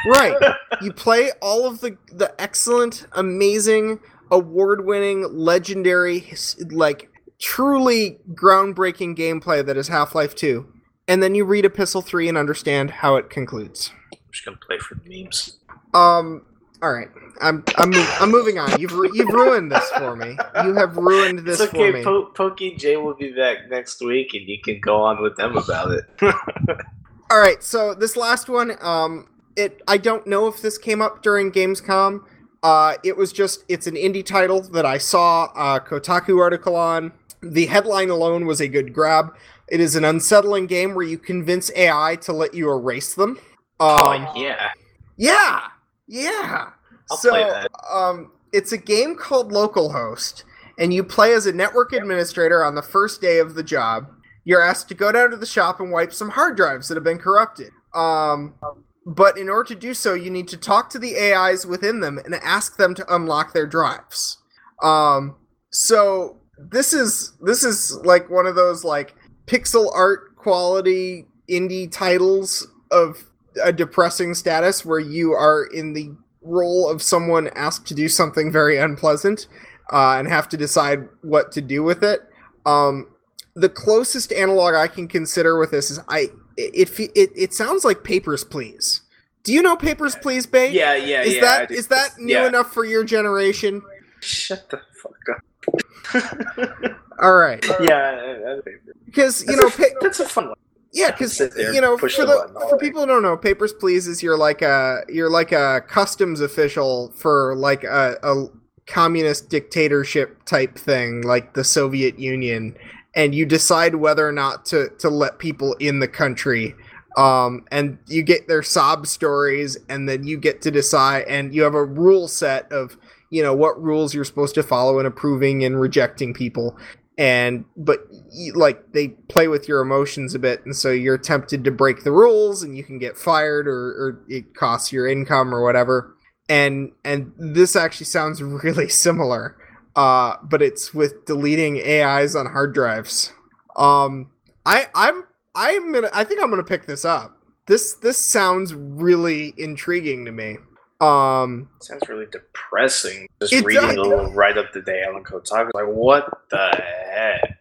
Right. You play all of the the excellent, amazing, award-winning, legendary, like truly groundbreaking gameplay that is Half-Life 2. And then you read Epistle 3 and understand how it concludes. I'm just gonna play for the memes. Um all right. I'm I'm I'm moving on. You've you've ruined this for me. You have ruined this it's for okay. me. Po- Pokey and Jay will be back next week, and you can go on with them about it. All right, so this last one, um, it I don't know if this came up during Gamescom. Uh, it was just it's an indie title that I saw a Kotaku article on. The headline alone was a good grab. It is an unsettling game where you convince AI to let you erase them. Um, oh yeah, yeah, yeah. I'll so, um, it's a game called Localhost, and you play as a network administrator on the first day of the job. You're asked to go down to the shop and wipe some hard drives that have been corrupted. Um, but in order to do so, you need to talk to the AIs within them and ask them to unlock their drives. Um, so this is this is like one of those like pixel art quality indie titles of a depressing status where you are in the role of someone asked to do something very unpleasant uh, and have to decide what to do with it. Um, the closest analog I can consider with this is I it it, it, it sounds like Papers Please. Do you know Papers Please, Babe? yeah, yeah, Is yeah. that is that new Yeah. enough for your generation? Shut the fuck up. All right, yeah, because you know, pa- that's a fun one. Yeah, because you know, for the the, for people who don't know, Papers Please is you're like a you're like a customs official for like a, a communist dictatorship type thing, like the Soviet Union, and you decide whether or not to to let people in the country. Um, and you get their sob stories, and then you get to decide, and you have a rule set of you know what rules you're supposed to follow in approving and rejecting people and but like they play with your emotions a bit and so you're tempted to break the rules and you can get fired or, or it costs your income or whatever. And and this actually sounds really similar uh but it's with deleting ais on hard drives. Um i i'm i'm gonna i think i'm gonna pick this up. This this sounds really intriguing to me um Sounds really depressing. Just It reading a little write up today on Kotaku. Like, what the heck?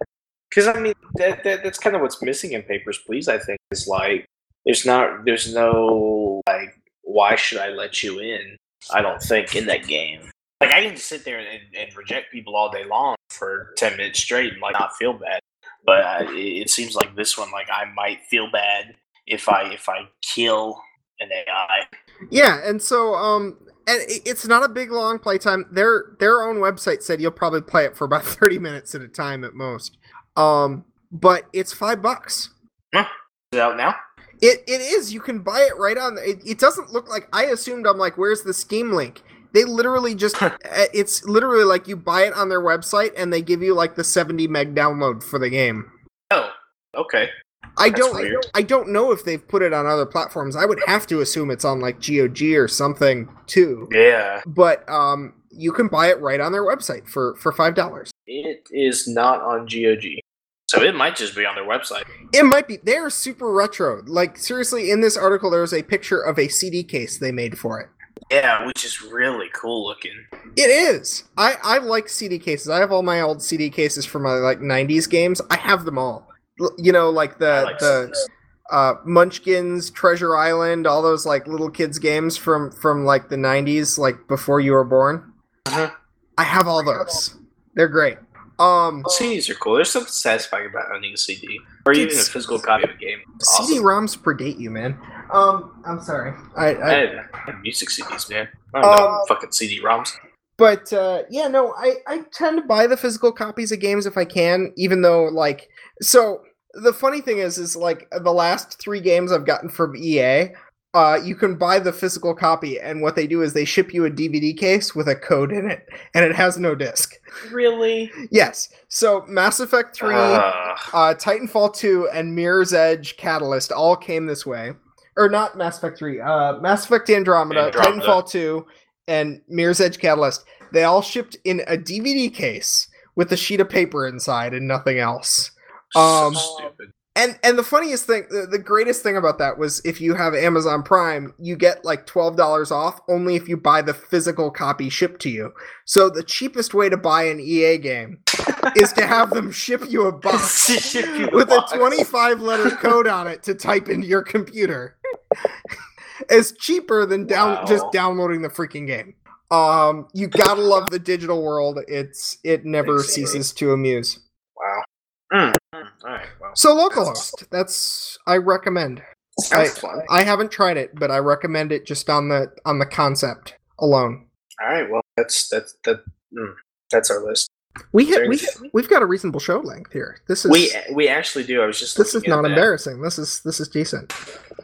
Because I mean, that, that that's kind of what's missing in Papers, Please. I think is like, there's not, there's no like, why should I let you in? I don't think in that game. Like, I can just sit there and, and reject people all day long for ten minutes straight and like not feel bad. But uh, it, it seems like this one, like I might feel bad if I if I kill an AI. Yeah, and so um and it's not a big long playtime. Their their own website said you'll probably play it for about thirty minutes at a time at most. Um, but it's five bucks. Huh. Is it out now? It it is. You can buy it right on. It, it doesn't look like I assumed. I'm like, where's the Steam link? They literally just. Uh, it's literally like you buy it on their website and they give you like the 70 meg download for the game. Oh, okay. I don't, I don't. I don't know if they've put it on other platforms. I would have to assume it's on like GOG or something too. Yeah. But um, you can buy it right on their website for for five dollars. It is not on GOG. So it might just be on their website. It might be. They're super retro. Like seriously, in this article, there's a picture of a CD case they made for it. Yeah, which is really cool looking. It is. I I like CD cases. I have all my old CD cases from my like '90s games. I have them all you know, like the like the uh, Munchkins, Treasure Island, all those like little kids games from from like the '90s, like before you were born. Uh-huh. I have all those. They're great. Um, CDs are cool. There's something satisfying about owning a CD or even a physical copy of a game. Awesome. CD-ROMs predate you, man. Um, I'm sorry. I, I, I, have music CDs, man. I don't um, know fucking CD-ROMs. But uh, yeah, no, I I tend to buy the physical copies of games if I can, even though like so the funny thing is, is like the last three games I've gotten from EA, uh, you can buy the physical copy, and what they do is they ship you a DVD case with a code in it, and it has no disc. Really? Yes. So Mass Effect 3, uh. Uh, Titanfall 2, and Mirror's Edge Catalyst all came this way. Or not Mass Effect 3, uh, Mass Effect Andromeda, Andromeda, Titanfall 2, and Mirror's Edge Catalyst. They all shipped in a DVD case with a sheet of paper inside and nothing else. Um, so stupid. And and the funniest thing, the, the greatest thing about that was if you have Amazon Prime, you get like twelve dollars off only if you buy the physical copy shipped to you. So the cheapest way to buy an EA game is to have them ship you a box you with box. a twenty-five letter code on it to type into your computer. it's cheaper than down wow. just downloading the freaking game. Um, you gotta love the digital world. It's it never ceases to amuse. Wow. Mm. All right. Well, so localhost. That's I recommend. I, I haven't tried it, but I recommend it just on the on the concept alone. All right. Well, that's that's that. Mm, that's our list. We hit, we we've got a reasonable show length here. This is we we actually do. I was just this is not embarrassing. This is this is decent.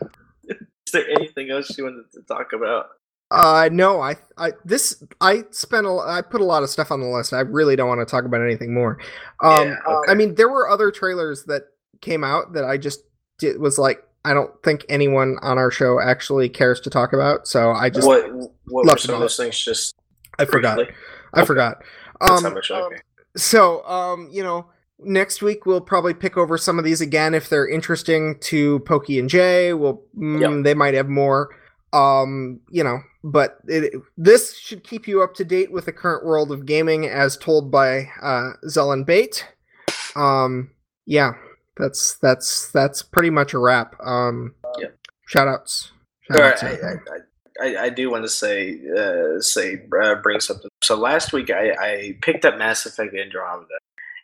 is there anything else you wanted to talk about? Uh, no, I, I, this, I spent a, I put a lot of stuff on the list. I really don't want to talk about anything more. Um, yeah, okay. I mean, there were other trailers that came out that I just did, was like, I don't think anyone on our show actually cares to talk about. So I just what what were some of those things? Just I forgot. I forgot. Um, okay. So um, you know, next week we'll probably pick over some of these again if they're interesting to Pokey and Jay. We'll mm, yep. they might have more. Um, you know, but it, this should keep you up to date with the current world of gaming as told by uh, Zell Bait. Um, yeah, that's that's that's pretty much a wrap. Um, yeah. Shout outs. Shout outs I, I, I, I, do want to say uh, say uh, bring something. So last week I, I picked up Mass Effect Andromeda,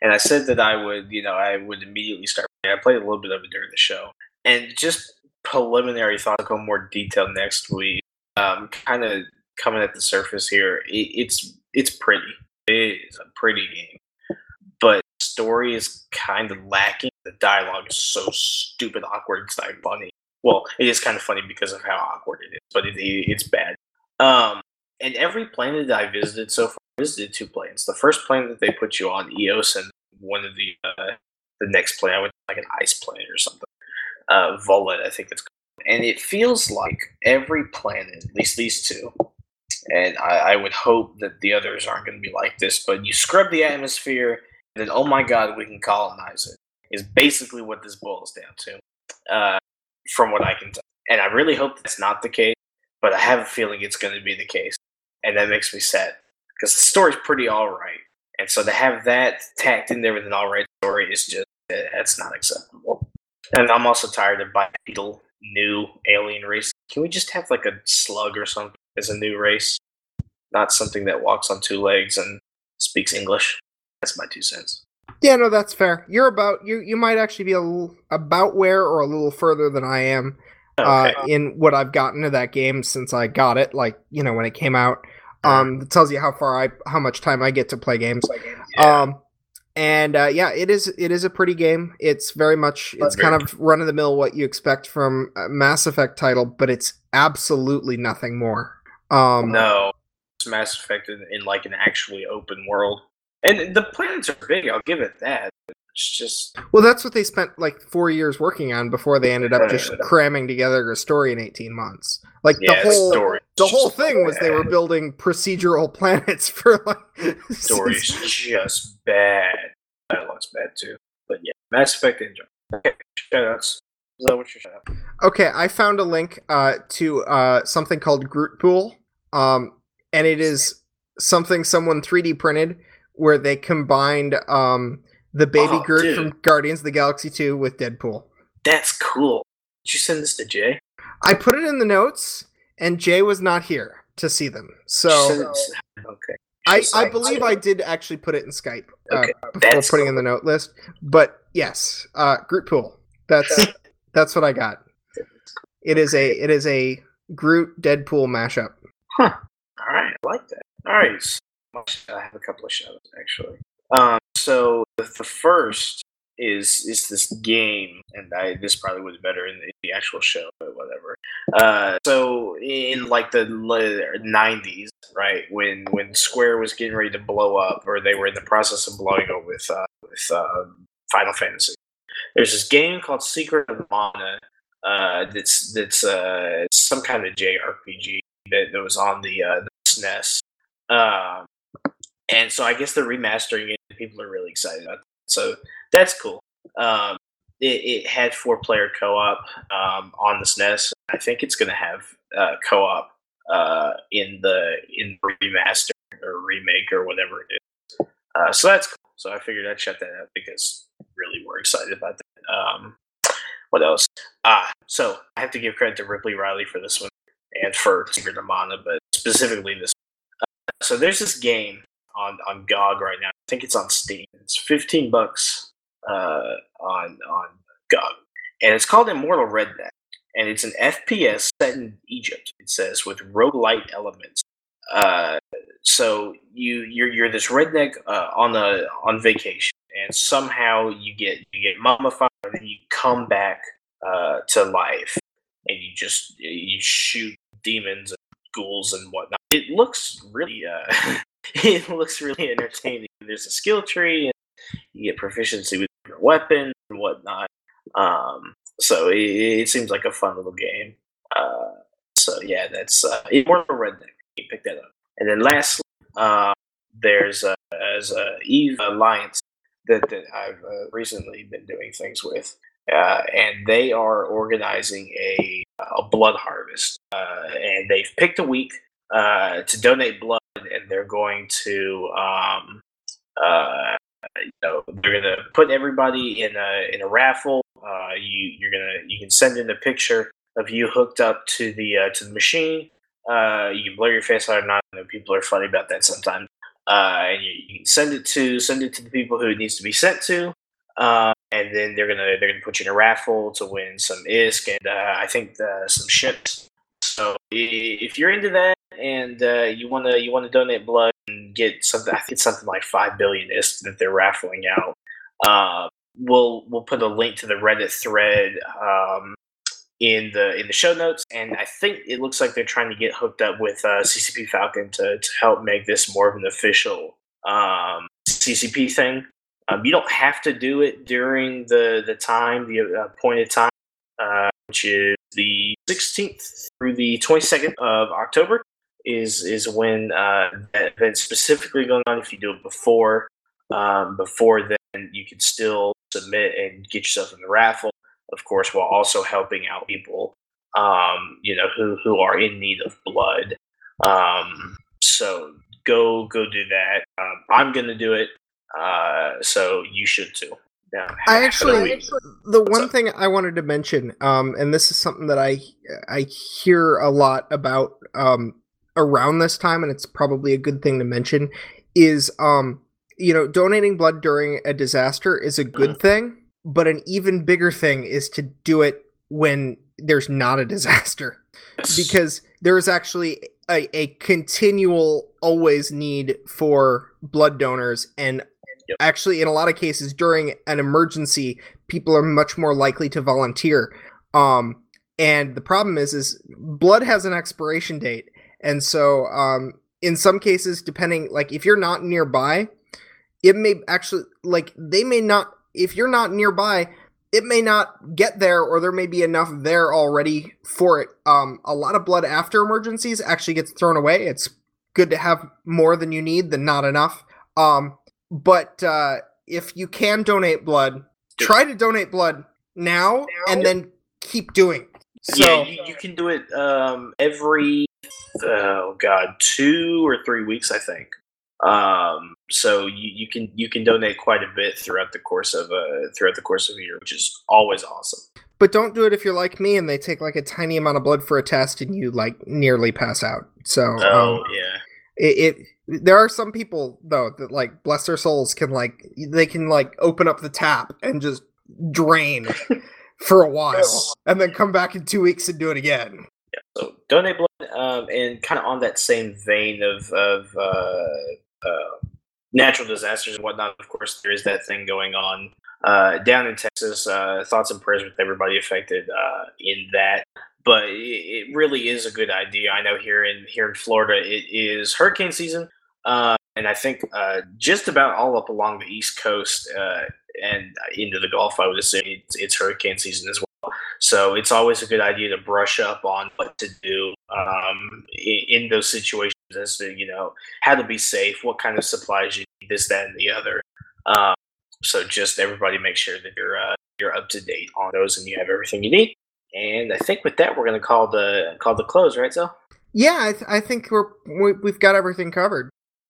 and I said that I would you know I would immediately start. I played a little bit of it during the show, and just preliminary thoughts go more detail next week um, kind of coming at the surface here, it, it's it's pretty. It is a pretty game, but story is kind of lacking. The dialogue is so stupid, awkward, it's not funny. Well, it is kind of funny because of how awkward it is, but it, it, it's bad. Um, and every planet that I visited so far, I visited two planets. The first planet that they put you on, Eos, and one of the uh, the next planet, I went like an ice planet or something. Uh, I think it's and it feels like every planet, at least these two, and I, I would hope that the others aren't going to be like this, but you scrub the atmosphere, and then oh my god, we can colonize it. Is basically what this boils down to, uh, from what I can tell. And I really hope that's not the case, but I have a feeling it's going to be the case, and that makes me sad because the story's pretty all right, and so to have that tacked in there with an all right story is just that's not acceptable. And I'm also tired of bipedal new alien race. Can we just have like a slug or something as a new race? Not something that walks on two legs and speaks English. That's my two cents. Yeah, no, that's fair. You're about you. You might actually be a little, about where or a little further than I am. uh, in what I've gotten to that game since I got it, like you know when it came out. Um, it tells you how far I, how much time I get to play games. Yeah. Um, and uh, yeah, it is it is a pretty game. It's very much it's kind of run of the mill what you expect from a Mass Effect title, but it's absolutely nothing more. Um, no, it's Mass Effect in, in like an actually open world, and the planets are big. I'll give it that. It's just Well, that's what they spent like four years working on before they ended up just cramming together a story in eighteen months. Like yeah, the whole story. the whole thing was they were building procedural planets for like story's just bad. Dialogue's bad too. But yeah, Mass Effect enjoy. Okay, shoutouts. Is that what you're shout? Okay, I found a link uh, to uh, something called Groot Pool, um, and it is something someone 3D printed where they combined um, the baby Oh, Groot dude. from Guardians of the Galaxy 2 with Deadpool. That's cool. Did you send this to Jay? I put it in the notes, and Jay was not here to see them. So okay. I, I believe I did actually put it in Skype uh, Okay, before that's putting in the note list. But yes, uh, Groot Pool. That's that's what I got. It is a it is a Groot Deadpool mashup. All right, I like that. All right, so I have a couple of shoutouts actually. Um, so the, first is is this game, and I this probably was better in the, the actual show, but whatever. Uh, so in like the '90s, right when when Square was getting ready to blow up, or they were in the process of blowing up with uh, with uh, Final Fantasy. There's this game called Secret of Mana. Uh, that's that's uh, some kind of JRPG that, that was on the, uh, the SNES. Um, and so I guess they're remastering it. People are really excited about it. So that's cool. Um, it, it had four player co op um, on the SNES. I think it's going to have uh, co op uh, in the in remaster or remake or whatever it is. Uh, so that's cool. So I figured I'd check that out because really we're excited about that. Um, what else? Ah, so I have to give credit to Ripley Riley for this one and for Secret of Mana, but specifically this. Uh, so there's this game on on GOG right now. I think it's on Steam. It's 15 bucks uh, on on GOG, and it's called Immortal Redneck, and it's an FPS set in Egypt. It says with roguelite elements. Uh, so you you're you're this redneck uh, on a on vacation, and somehow you get you get mummified, and you come back uh, to life, and you just you shoot demons and ghouls and whatnot. It looks really uh, it looks really entertaining. There's a skill tree, and you get proficiency with your weapon and whatnot. Um, so it, it seems like a fun little game. Uh, so yeah, that's uh, Immortal Redneck. You pick that up, and then lastly, uh, there's uh, as uh, Eve Alliance that, that I've uh, recently been doing things with, uh, and they are organizing a a blood harvest, uh, and they've picked a week uh, to donate blood, and they're going to um, uh, you know they're gonna put everybody in a in a raffle. Uh, you you're gonna you can send in a picture of you hooked up to the uh, to the machine. Uh, you can blur your face out or not. I know people are funny about that sometimes. Uh, and you, you can send it to send it to the people who it needs to be sent to. Uh, and then they're gonna they're gonna put you in a raffle to win some ISK and uh, I think uh, some ships. So if you're into that and uh, you wanna you wanna donate blood and get something, I think something like five billion ISK that they're raffling out. Uh, we'll we'll put a link to the Reddit thread um, in the in the show notes, and I think it looks like they're trying to get hooked up with uh, CCP Falcon to to help make this more of an official um, CCP thing. Um, you don't have to do it during the the time, the uh, appointed time, uh, which is the 16th through the 22nd of October. Is is when uh, that event's specifically going on. If you do it before um, before then, you can still submit and get yourself in the raffle. Of course, while also helping out people, um, you know, who who are in need of blood. Um, so go go do that. Um, I'm gonna do it. Uh, so you should too. I actually, the one thing I wanted to mention, um, and this is something that I I hear a lot about um, around this time, and it's probably a good thing to mention, is um, you know, donating blood during a disaster is a good Mm-hmm. thing, but an even bigger thing is to do it when there's not a disaster because there's actually a, a continual always need for blood donors and yep. actually in a lot of cases during an emergency people are much more likely to volunteer. Um, and the problem is is blood has an expiration date. And so um, in some cases depending like if you're not nearby it may actually like they may not if you're not nearby it may not get there or there may be enough there already for it. Um, a lot of blood after emergencies actually gets thrown away. It's good to have more than you need than not enough. Um, but uh, if you can donate blood try to donate blood now, now? and then keep doing so yeah, you, you can do it um, every oh god two or three weeks i think um, so you, you can you can donate quite a bit throughout the course of uh throughout the course of a year, which is always awesome. But don't do it if you're like me and they take like a tiny amount of blood for a test and you like nearly pass out. So oh um, yeah, it, it there are some people though that like bless their souls can like they can like open up the tap and just drain for a while and then come back in two weeks and do it again. Yeah, so donate blood, um, and kind of on that same vein of of uh, uh, natural disasters and whatnot. Of course, there is that thing going on uh, down in Texas. Uh, thoughts and prayers with everybody affected uh, in that. But it, it, really is a good idea. I know here in here in Florida, it is hurricane season, uh, and I think uh, just about all up along the East Coast and into the Gulf, I would assume it's, it's hurricane season as well. So it's always a good idea to brush up on what to do um, in, in, those situations as to you know how to be safe, what kind of supplies you need, this, that, and the other. Um, so just everybody make sure that you're uh, you're up to date on those and you have everything you need. And I think with that, we're going to call the call the close, right? So yeah, I, th- I think we're we, we have got everything covered.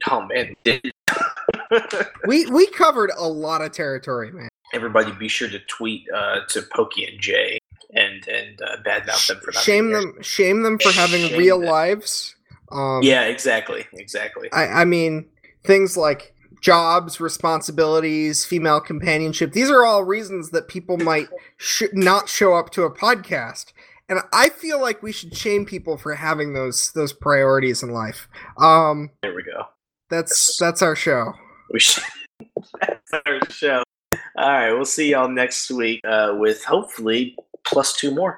Oh man, we we covered a lot of territory, man. Everybody, be sure to tweet uh, to Pokey and Jay and and uh, badmouth them for not shame them, shame them for having shame real them. lives. Um, yeah, exactly, exactly. I, I mean, things like jobs, responsibilities, female companionship. These are all reasons that people might sh- not show up to a podcast. And I feel like we should shame people for having those those priorities in life. Um, there we go. That's that's our show. We should. that's our show. All right, we'll see y'all next week uh, with hopefully plus two more.